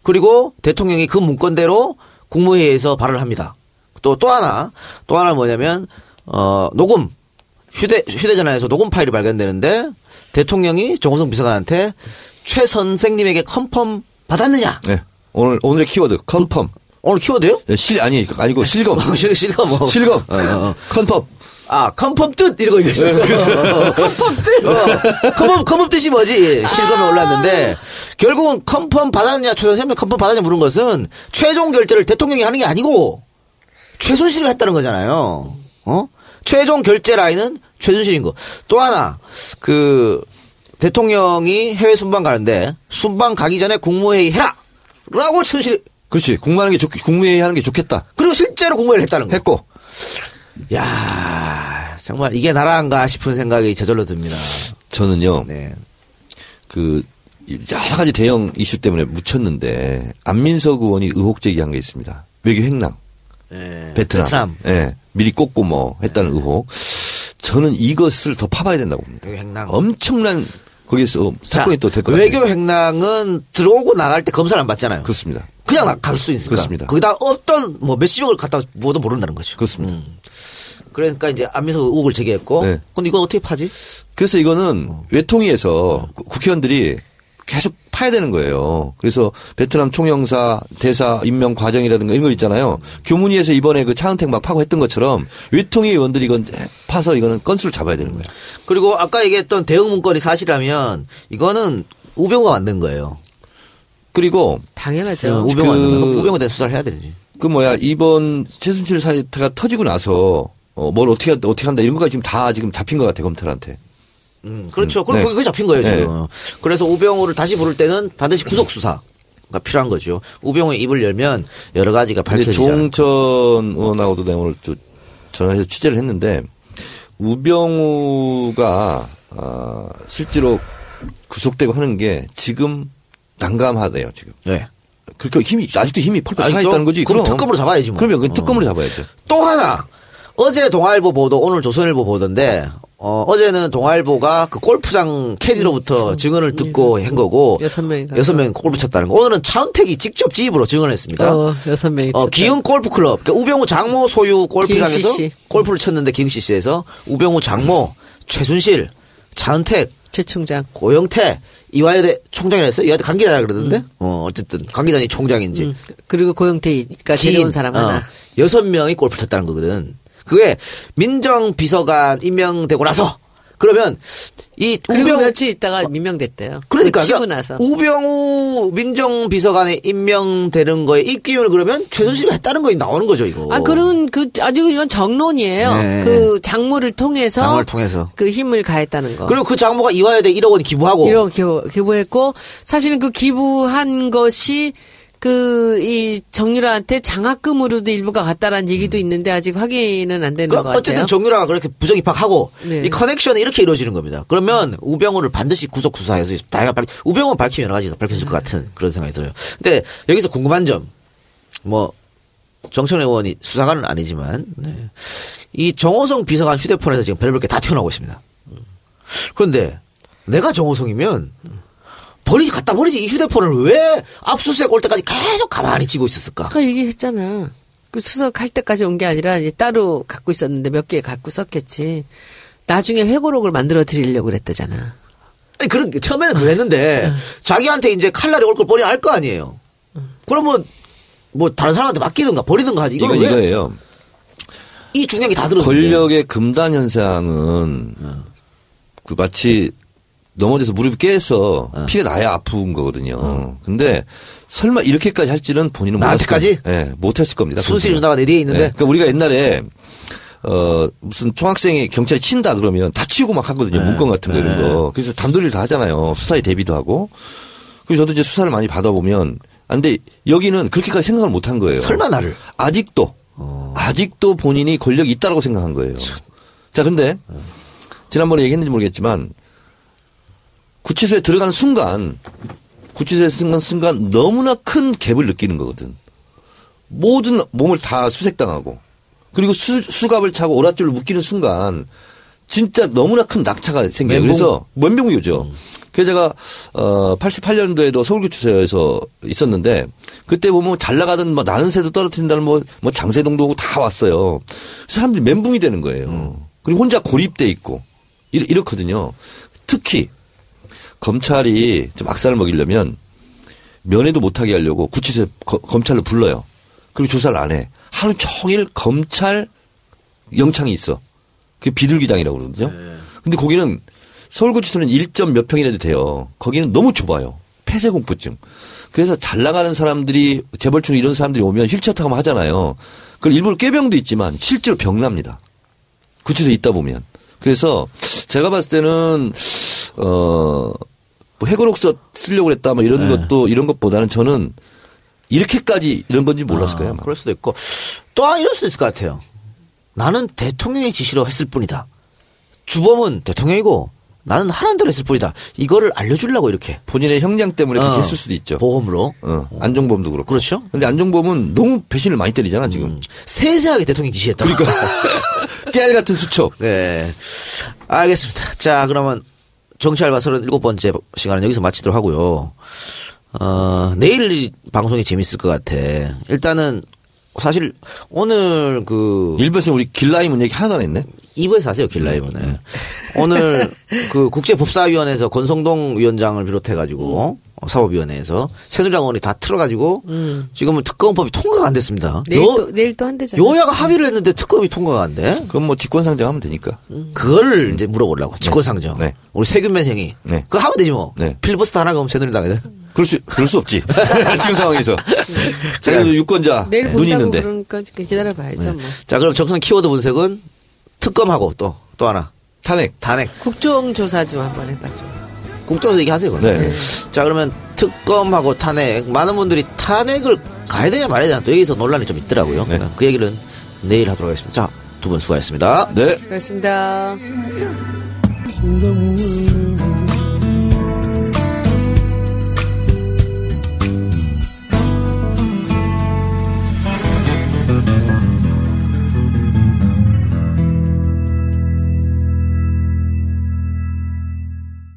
A: 그리고 대통령이 그 문건대로 국무회의에서 발언을 합니다. 또 또 하나 또 하나 뭐냐면 어 녹음 휴대 휴대전화에서 녹음 파일이 발견되는데 대통령이 정호성 비서관한테 최 선생님에게 confirm 받았느냐?
C: 네. 오늘, 오늘의 키워드, confirm.
A: 오늘 키워드요?
C: 네, 실, 아니, 아니고 실검.
A: 실- 실검 뭐.
C: 실검.
A: 어, 어.
C: confirm.
A: 아, confirm 뜻 이러고 얘기했었어. confirm 뜻. 어, confirm confirm 뜻이 뭐지? 실검에 올랐는데 결국은 confirm 받았냐, 최 선생님 confirm 받았냐 물은 것은 최종 결정을 대통령이 하는 게 아니고 최순실이 했다는 거잖아요. 어? 최종 결제 라인은 최순실인 거. 또 하나 그 대통령이 해외 순방 가는데 순방 가기 전에 국무회의 해라. 라고 최순실이
C: 그렇지. 국무하는 게 좋, 국무회의 하는 게 좋겠다.
A: 그리고 실제로 국무회의를 했다는 거.
C: 했고.
A: 야 정말 이게 나라인가 싶은 생각이 저절로 듭니다.
C: 저는요.
A: 네.
C: 그 여러 가지 대형 이슈 때문에 묻혔는데 안민석 의원이 의혹 제기한 게 있습니다. 외교 횡령.
A: 네.
C: 베트남.
A: 베트남.
C: 예. 미리 꽂고 뭐 했다는 의혹. 저는 이것을 더 파봐야 된다고 봅니다.
A: 횡령.
C: 엄청난 거기서
A: 자,
C: 사건이 또 될 것 같아요.
A: 외교 횡령은 들어오고 나갈 때 검사를 안 받잖아요.
C: 그렇습니다.
A: 그냥 갈 수 있으니까.
C: 그렇습니다.
A: 거기다 어떤 뭐 몇십억을 갖다 부어도 모른다는 거죠.
C: 그렇습니다.
A: 음. 그러니까 이제 안민석 의혹을 제기했고.
C: 네.
A: 근데 이건 어떻게 파지?
C: 그래서 이거는 외통위에서 구- 국회의원들이 계속 파야 되는 거예요. 그래서 베트남 총영사 대사 임명 과정이라든가 이런 거 있잖아요. 교문위에서 이번에 그 차은택 막 파고 했던 것처럼 외통위 의원들이 이건 파서 이거는 건수를 잡아야 되는 거예요.
A: 그리고 아까 얘기했던 대응 문건이 사실이라면 이거는 우병우가 만든 거예요.
C: 그리고
B: 당연하죠.
A: 우병우가
C: 그-
A: 만든 거. 우병우에 대한 수사를 해야 되지.
C: 그 뭐야 이번 최순실 사태가 터지고 나서 어, 뭘 어떻게 어떻게 한다 이런 거가 지금 다 지금 잡힌 것 같아 검찰한테.
A: 음, 그렇죠.
C: 음,
A: 그럼
C: 네.
A: 거기 잡힌 거예요,
C: 네.
A: 지금. 그래서 우병우를 다시 부를 때는 반드시 구속 수사 가 필요한 거죠. 우병우의 입을 열면 여러 가지가 밝혀지죠.
C: 조홍천 의원하고도 내가 오늘 좀 전화해서 취재를 했는데 우병우가 아, 실제로 구속되고 하는 게 지금 난감하대요 지금.
A: 네.
C: 그렇게 힘이 아직도 힘이 펄펄
A: 아직도?
C: 있다는 거지.
A: 그럼 특검으로 잡아야지 뭐.
C: 그러면 그 특검으로 잡아야죠.
A: 또 하나. 어제 동아일보 보도, 오늘 조선일보 보던데, 어, 어제는 동아일보가 그 골프장 캐디로부터 증언을 듣고 한 거고,
B: 여섯 명인가.
A: 여섯 명이 골프 쳤다는 거. 오늘은 차은택이 직접 지입으로 증언했습니다.
B: 어, 여섯 명이.
A: 어. 기흥 골프 클럽. 그러니까 우병우 장모 소유 골프장에서
B: 기흥 CC.
A: 골프를 쳤는데 기흥 CC에서 우병우 장모, 최순실, 차은택,
B: 최 총장.
A: 고영태, 이화여대 총장이라 했어요? 이화여대 관계자라 그러던데? 어, 어쨌든 관계자니 총장인지.
B: 음. 그리고 고영태가 데려온 사람 하나.
A: 어, 여섯 명이 골프 쳤다는 거거든. 그게 민정 비서관 임명되고 나서 그러면 이 우병우
B: 며칠 있다가 민명됐대요.
A: 그러니까
B: 치고
A: 그러니까
B: 나서.
A: 우병우 민정 비서관에 임명되는 거에 입기문을 그러면 최순실이 했다는 거에 나오는 거죠 이거.
B: 아, 그런 그 아주 이건 정론이에요.
A: 네.
B: 그 장모를 통해서
A: 장을 통해서.
B: 그 힘을 가했다는 거.
A: 그리고 그 장모가 이화여대 1억 원 기부하고
B: 이런 기부, 기부했고 사실은 그 기부한 것이 그 이 정유라한테 장학금으로도 일부가 갔다라는 얘기도 있는데 아직 확인은 안 되는
A: 그
B: 것 같아요.
A: 어쨌든 정유라가 그렇게 부정 입학하고
B: 네.
A: 이 커넥션이 이렇게 이루어지는 겁니다. 그러면 우병우를 반드시 구속 수사해서 다가 밝 우병우 밝히면 여러 가지가 밝혀질 것 같은 그런 생각이 들어요. 근데 여기서 궁금한 점 뭐 정청래 의원이 수사관은 아니지만 네. 이 정호성 비서관 휴대폰에서 지금 별별 게 다 튀어나오고 있습니다. 그런데 내가 정호성이면 버리지 갖다 버리지 이 휴대폰을 왜 압수수색 올 때까지 계속 가만히 쥐고 있었을까?
B: 아까 얘기했잖아. 그 수석할 때까지 온 게 아니라 이제 따로 갖고 있었는데 몇 개 갖고 썼겠지. 나중에 회고록을 만들어 드리려고 그랬다잖아.
A: 아니, 그런, 게 처음에는 그랬는데, 자기한테 이제 칼날이 올 걸 뻔히 알 거 아니에요. 그러면, 뭐, 다른 사람한테 맡기든가, 버리든가 하지.
C: 이건? 이거예요.
A: 이 중요한 게 다 들었는데.
C: 권력의 금단 현상은 그 마치 넘어져서 무릎이 깨서 피가 나야 아픈 거거든요. 근데 설마 이렇게까지 할지는 본인은
A: 나한테까지?
C: 예, 못했을 겁니다. 본인은.
A: 누나가 내 뒤에 있는데.
C: 예, 그러니까 우리가 옛날에 어 무슨 총학생이 경찰이 친다 그러면 다 치우고 막 하거든요. 문건 같은 거 이런 거. 그래서 담돌이를 다 하잖아요. 수사에 대비도 하고. 그래서 저도 이제 수사를 많이 받아보면 아, 근데 여기는 그렇게까지 생각을 못 한 거예요.
A: 설마 나를.
C: 아직도 아직도 본인이 권력이 있다라고 생각한 거예요. 자, 근데 지난번에 얘기했는지 모르겠지만 구치소에 들어가는 순간 구치소에 들어가는 순간 너무나 큰 갭을 느끼는 거거든. 모든 몸을 다 수색당하고 그리고 수, 수갑을 차고 오랏줄을 묶이는 순간 진짜 너무나 큰 낙차가 생겨요. 그래서 면병이죠. 그래서 제가 어 88년도에도 서울구치소에서 있었는데 그때 보면 잘 나가던 뭐 나는 새도 떨어뜨린다는 뭐, 뭐 장세동도 오고 다 왔어요. 사람들이 멘붕이 되는 거예요. 그리고 혼자 고립돼 있고 이렇- 이렇거든요. 특히 검찰이 좀 악살을 먹이려면 면회도 못하게 하려고 구치소에 거- 검찰로 불러요. 그리고 조사를 안 해. 하루 종일 검찰 영창이 있어. 그게 비둘기당이라고 그러거든요. 근데 거기는 서울구치소는 1점 몇 평이라도 돼요. 거기는 너무 좁아요. 폐쇄공포증. 그래서 잘 나가는 사람들이 재벌충 이런 사람들이 오면 휠체어 타고 하잖아요. 그걸 일부러 꾀병도 있지만 실제로 병납니다. 구체적으로 있다 보면. 그래서 제가 봤을 때는 어, 뭐 해고록서 쓰려고 그랬다 뭐 이런
A: 네.
C: 것도 이런 것보다는 저는 이렇게까지 이런 건지 몰랐을
A: 아,
C: 거예요. 아마.
A: 그럴 수도 있고 또 이럴 수도 있을 것 같아요. 나는 대통령의 지시로 했을 뿐이다. 주범은 대통령이고 나는 하라는 대로 했을 뿐이다. 이거를 알려주려고 이렇게
C: 본인의 형량 때문에 그렇게
A: 어,
C: 했을 수도 있죠.
A: 보험으로
C: 어, 안종범도 그렇고.
A: 그렇죠.
C: 근데 안종범은 너무 배신을 많이 때리잖아 지금.
A: 음, 세세하게 대통령 지시했다.
C: 그러니까 깨알 같은 수첩.
A: 네. 알겠습니다. 자, 그러면 정치 알바 37번째 시간은 여기서 마치도록 하고요. 어, 내일 이 방송이 재밌을 것 같아. 일단은 사실 오늘 그
C: 일부에서 우리 길라임은 얘기 하나도 안 했네.
A: 2부에서 하세요, 길라이브는. 오늘 그 국제법사위원회에서 권성동 위원장을 비롯해 가지고 어, 사법위원회에서 새누리당 의원이 다 틀어가지고 지금은 특검법이 통과가 안 됐습니다.
B: 내일
A: 요,
B: 또 내일 또 한대잖아.
A: 여야가 합의를 했는데 특검이 통과가 안 돼?
C: 그건 뭐 직권상정 하면 되니까.
A: 그거를 이제 물어보려고. 직권상정.
C: 네.
A: 우리 세균맨 형이.
C: 네.
A: 그거 하면 되지 뭐.
C: 네.
A: 필리버스터 하나 그럼 새누리당 애들.
C: 그럴 수 그럴 수 없지. 지금 상황에서. 자기도 유권자
B: 내일
C: 눈이 있는데.
B: 그러니까 기다려봐야죠. 뭐.
A: 자, 그럼 적선 키워드 분석은 특검하고 또, 또 하나.
C: 탄핵.
A: 탄핵.
B: 국정조사 좀 한번 해봐죠.
A: 국정에서 얘기하세요.
C: 네.
A: 자, 그러면 특검하고 탄핵. 많은 분들이 탄핵을 가야 되냐 말아야 되냐 또 여기서 논란이 좀 있더라고요.
C: 네.
A: 그 얘기는 내일 하도록 하겠습니다. 자, 두 분 수고하셨습니다.
C: 네.
B: 고맙습니다.
K: moon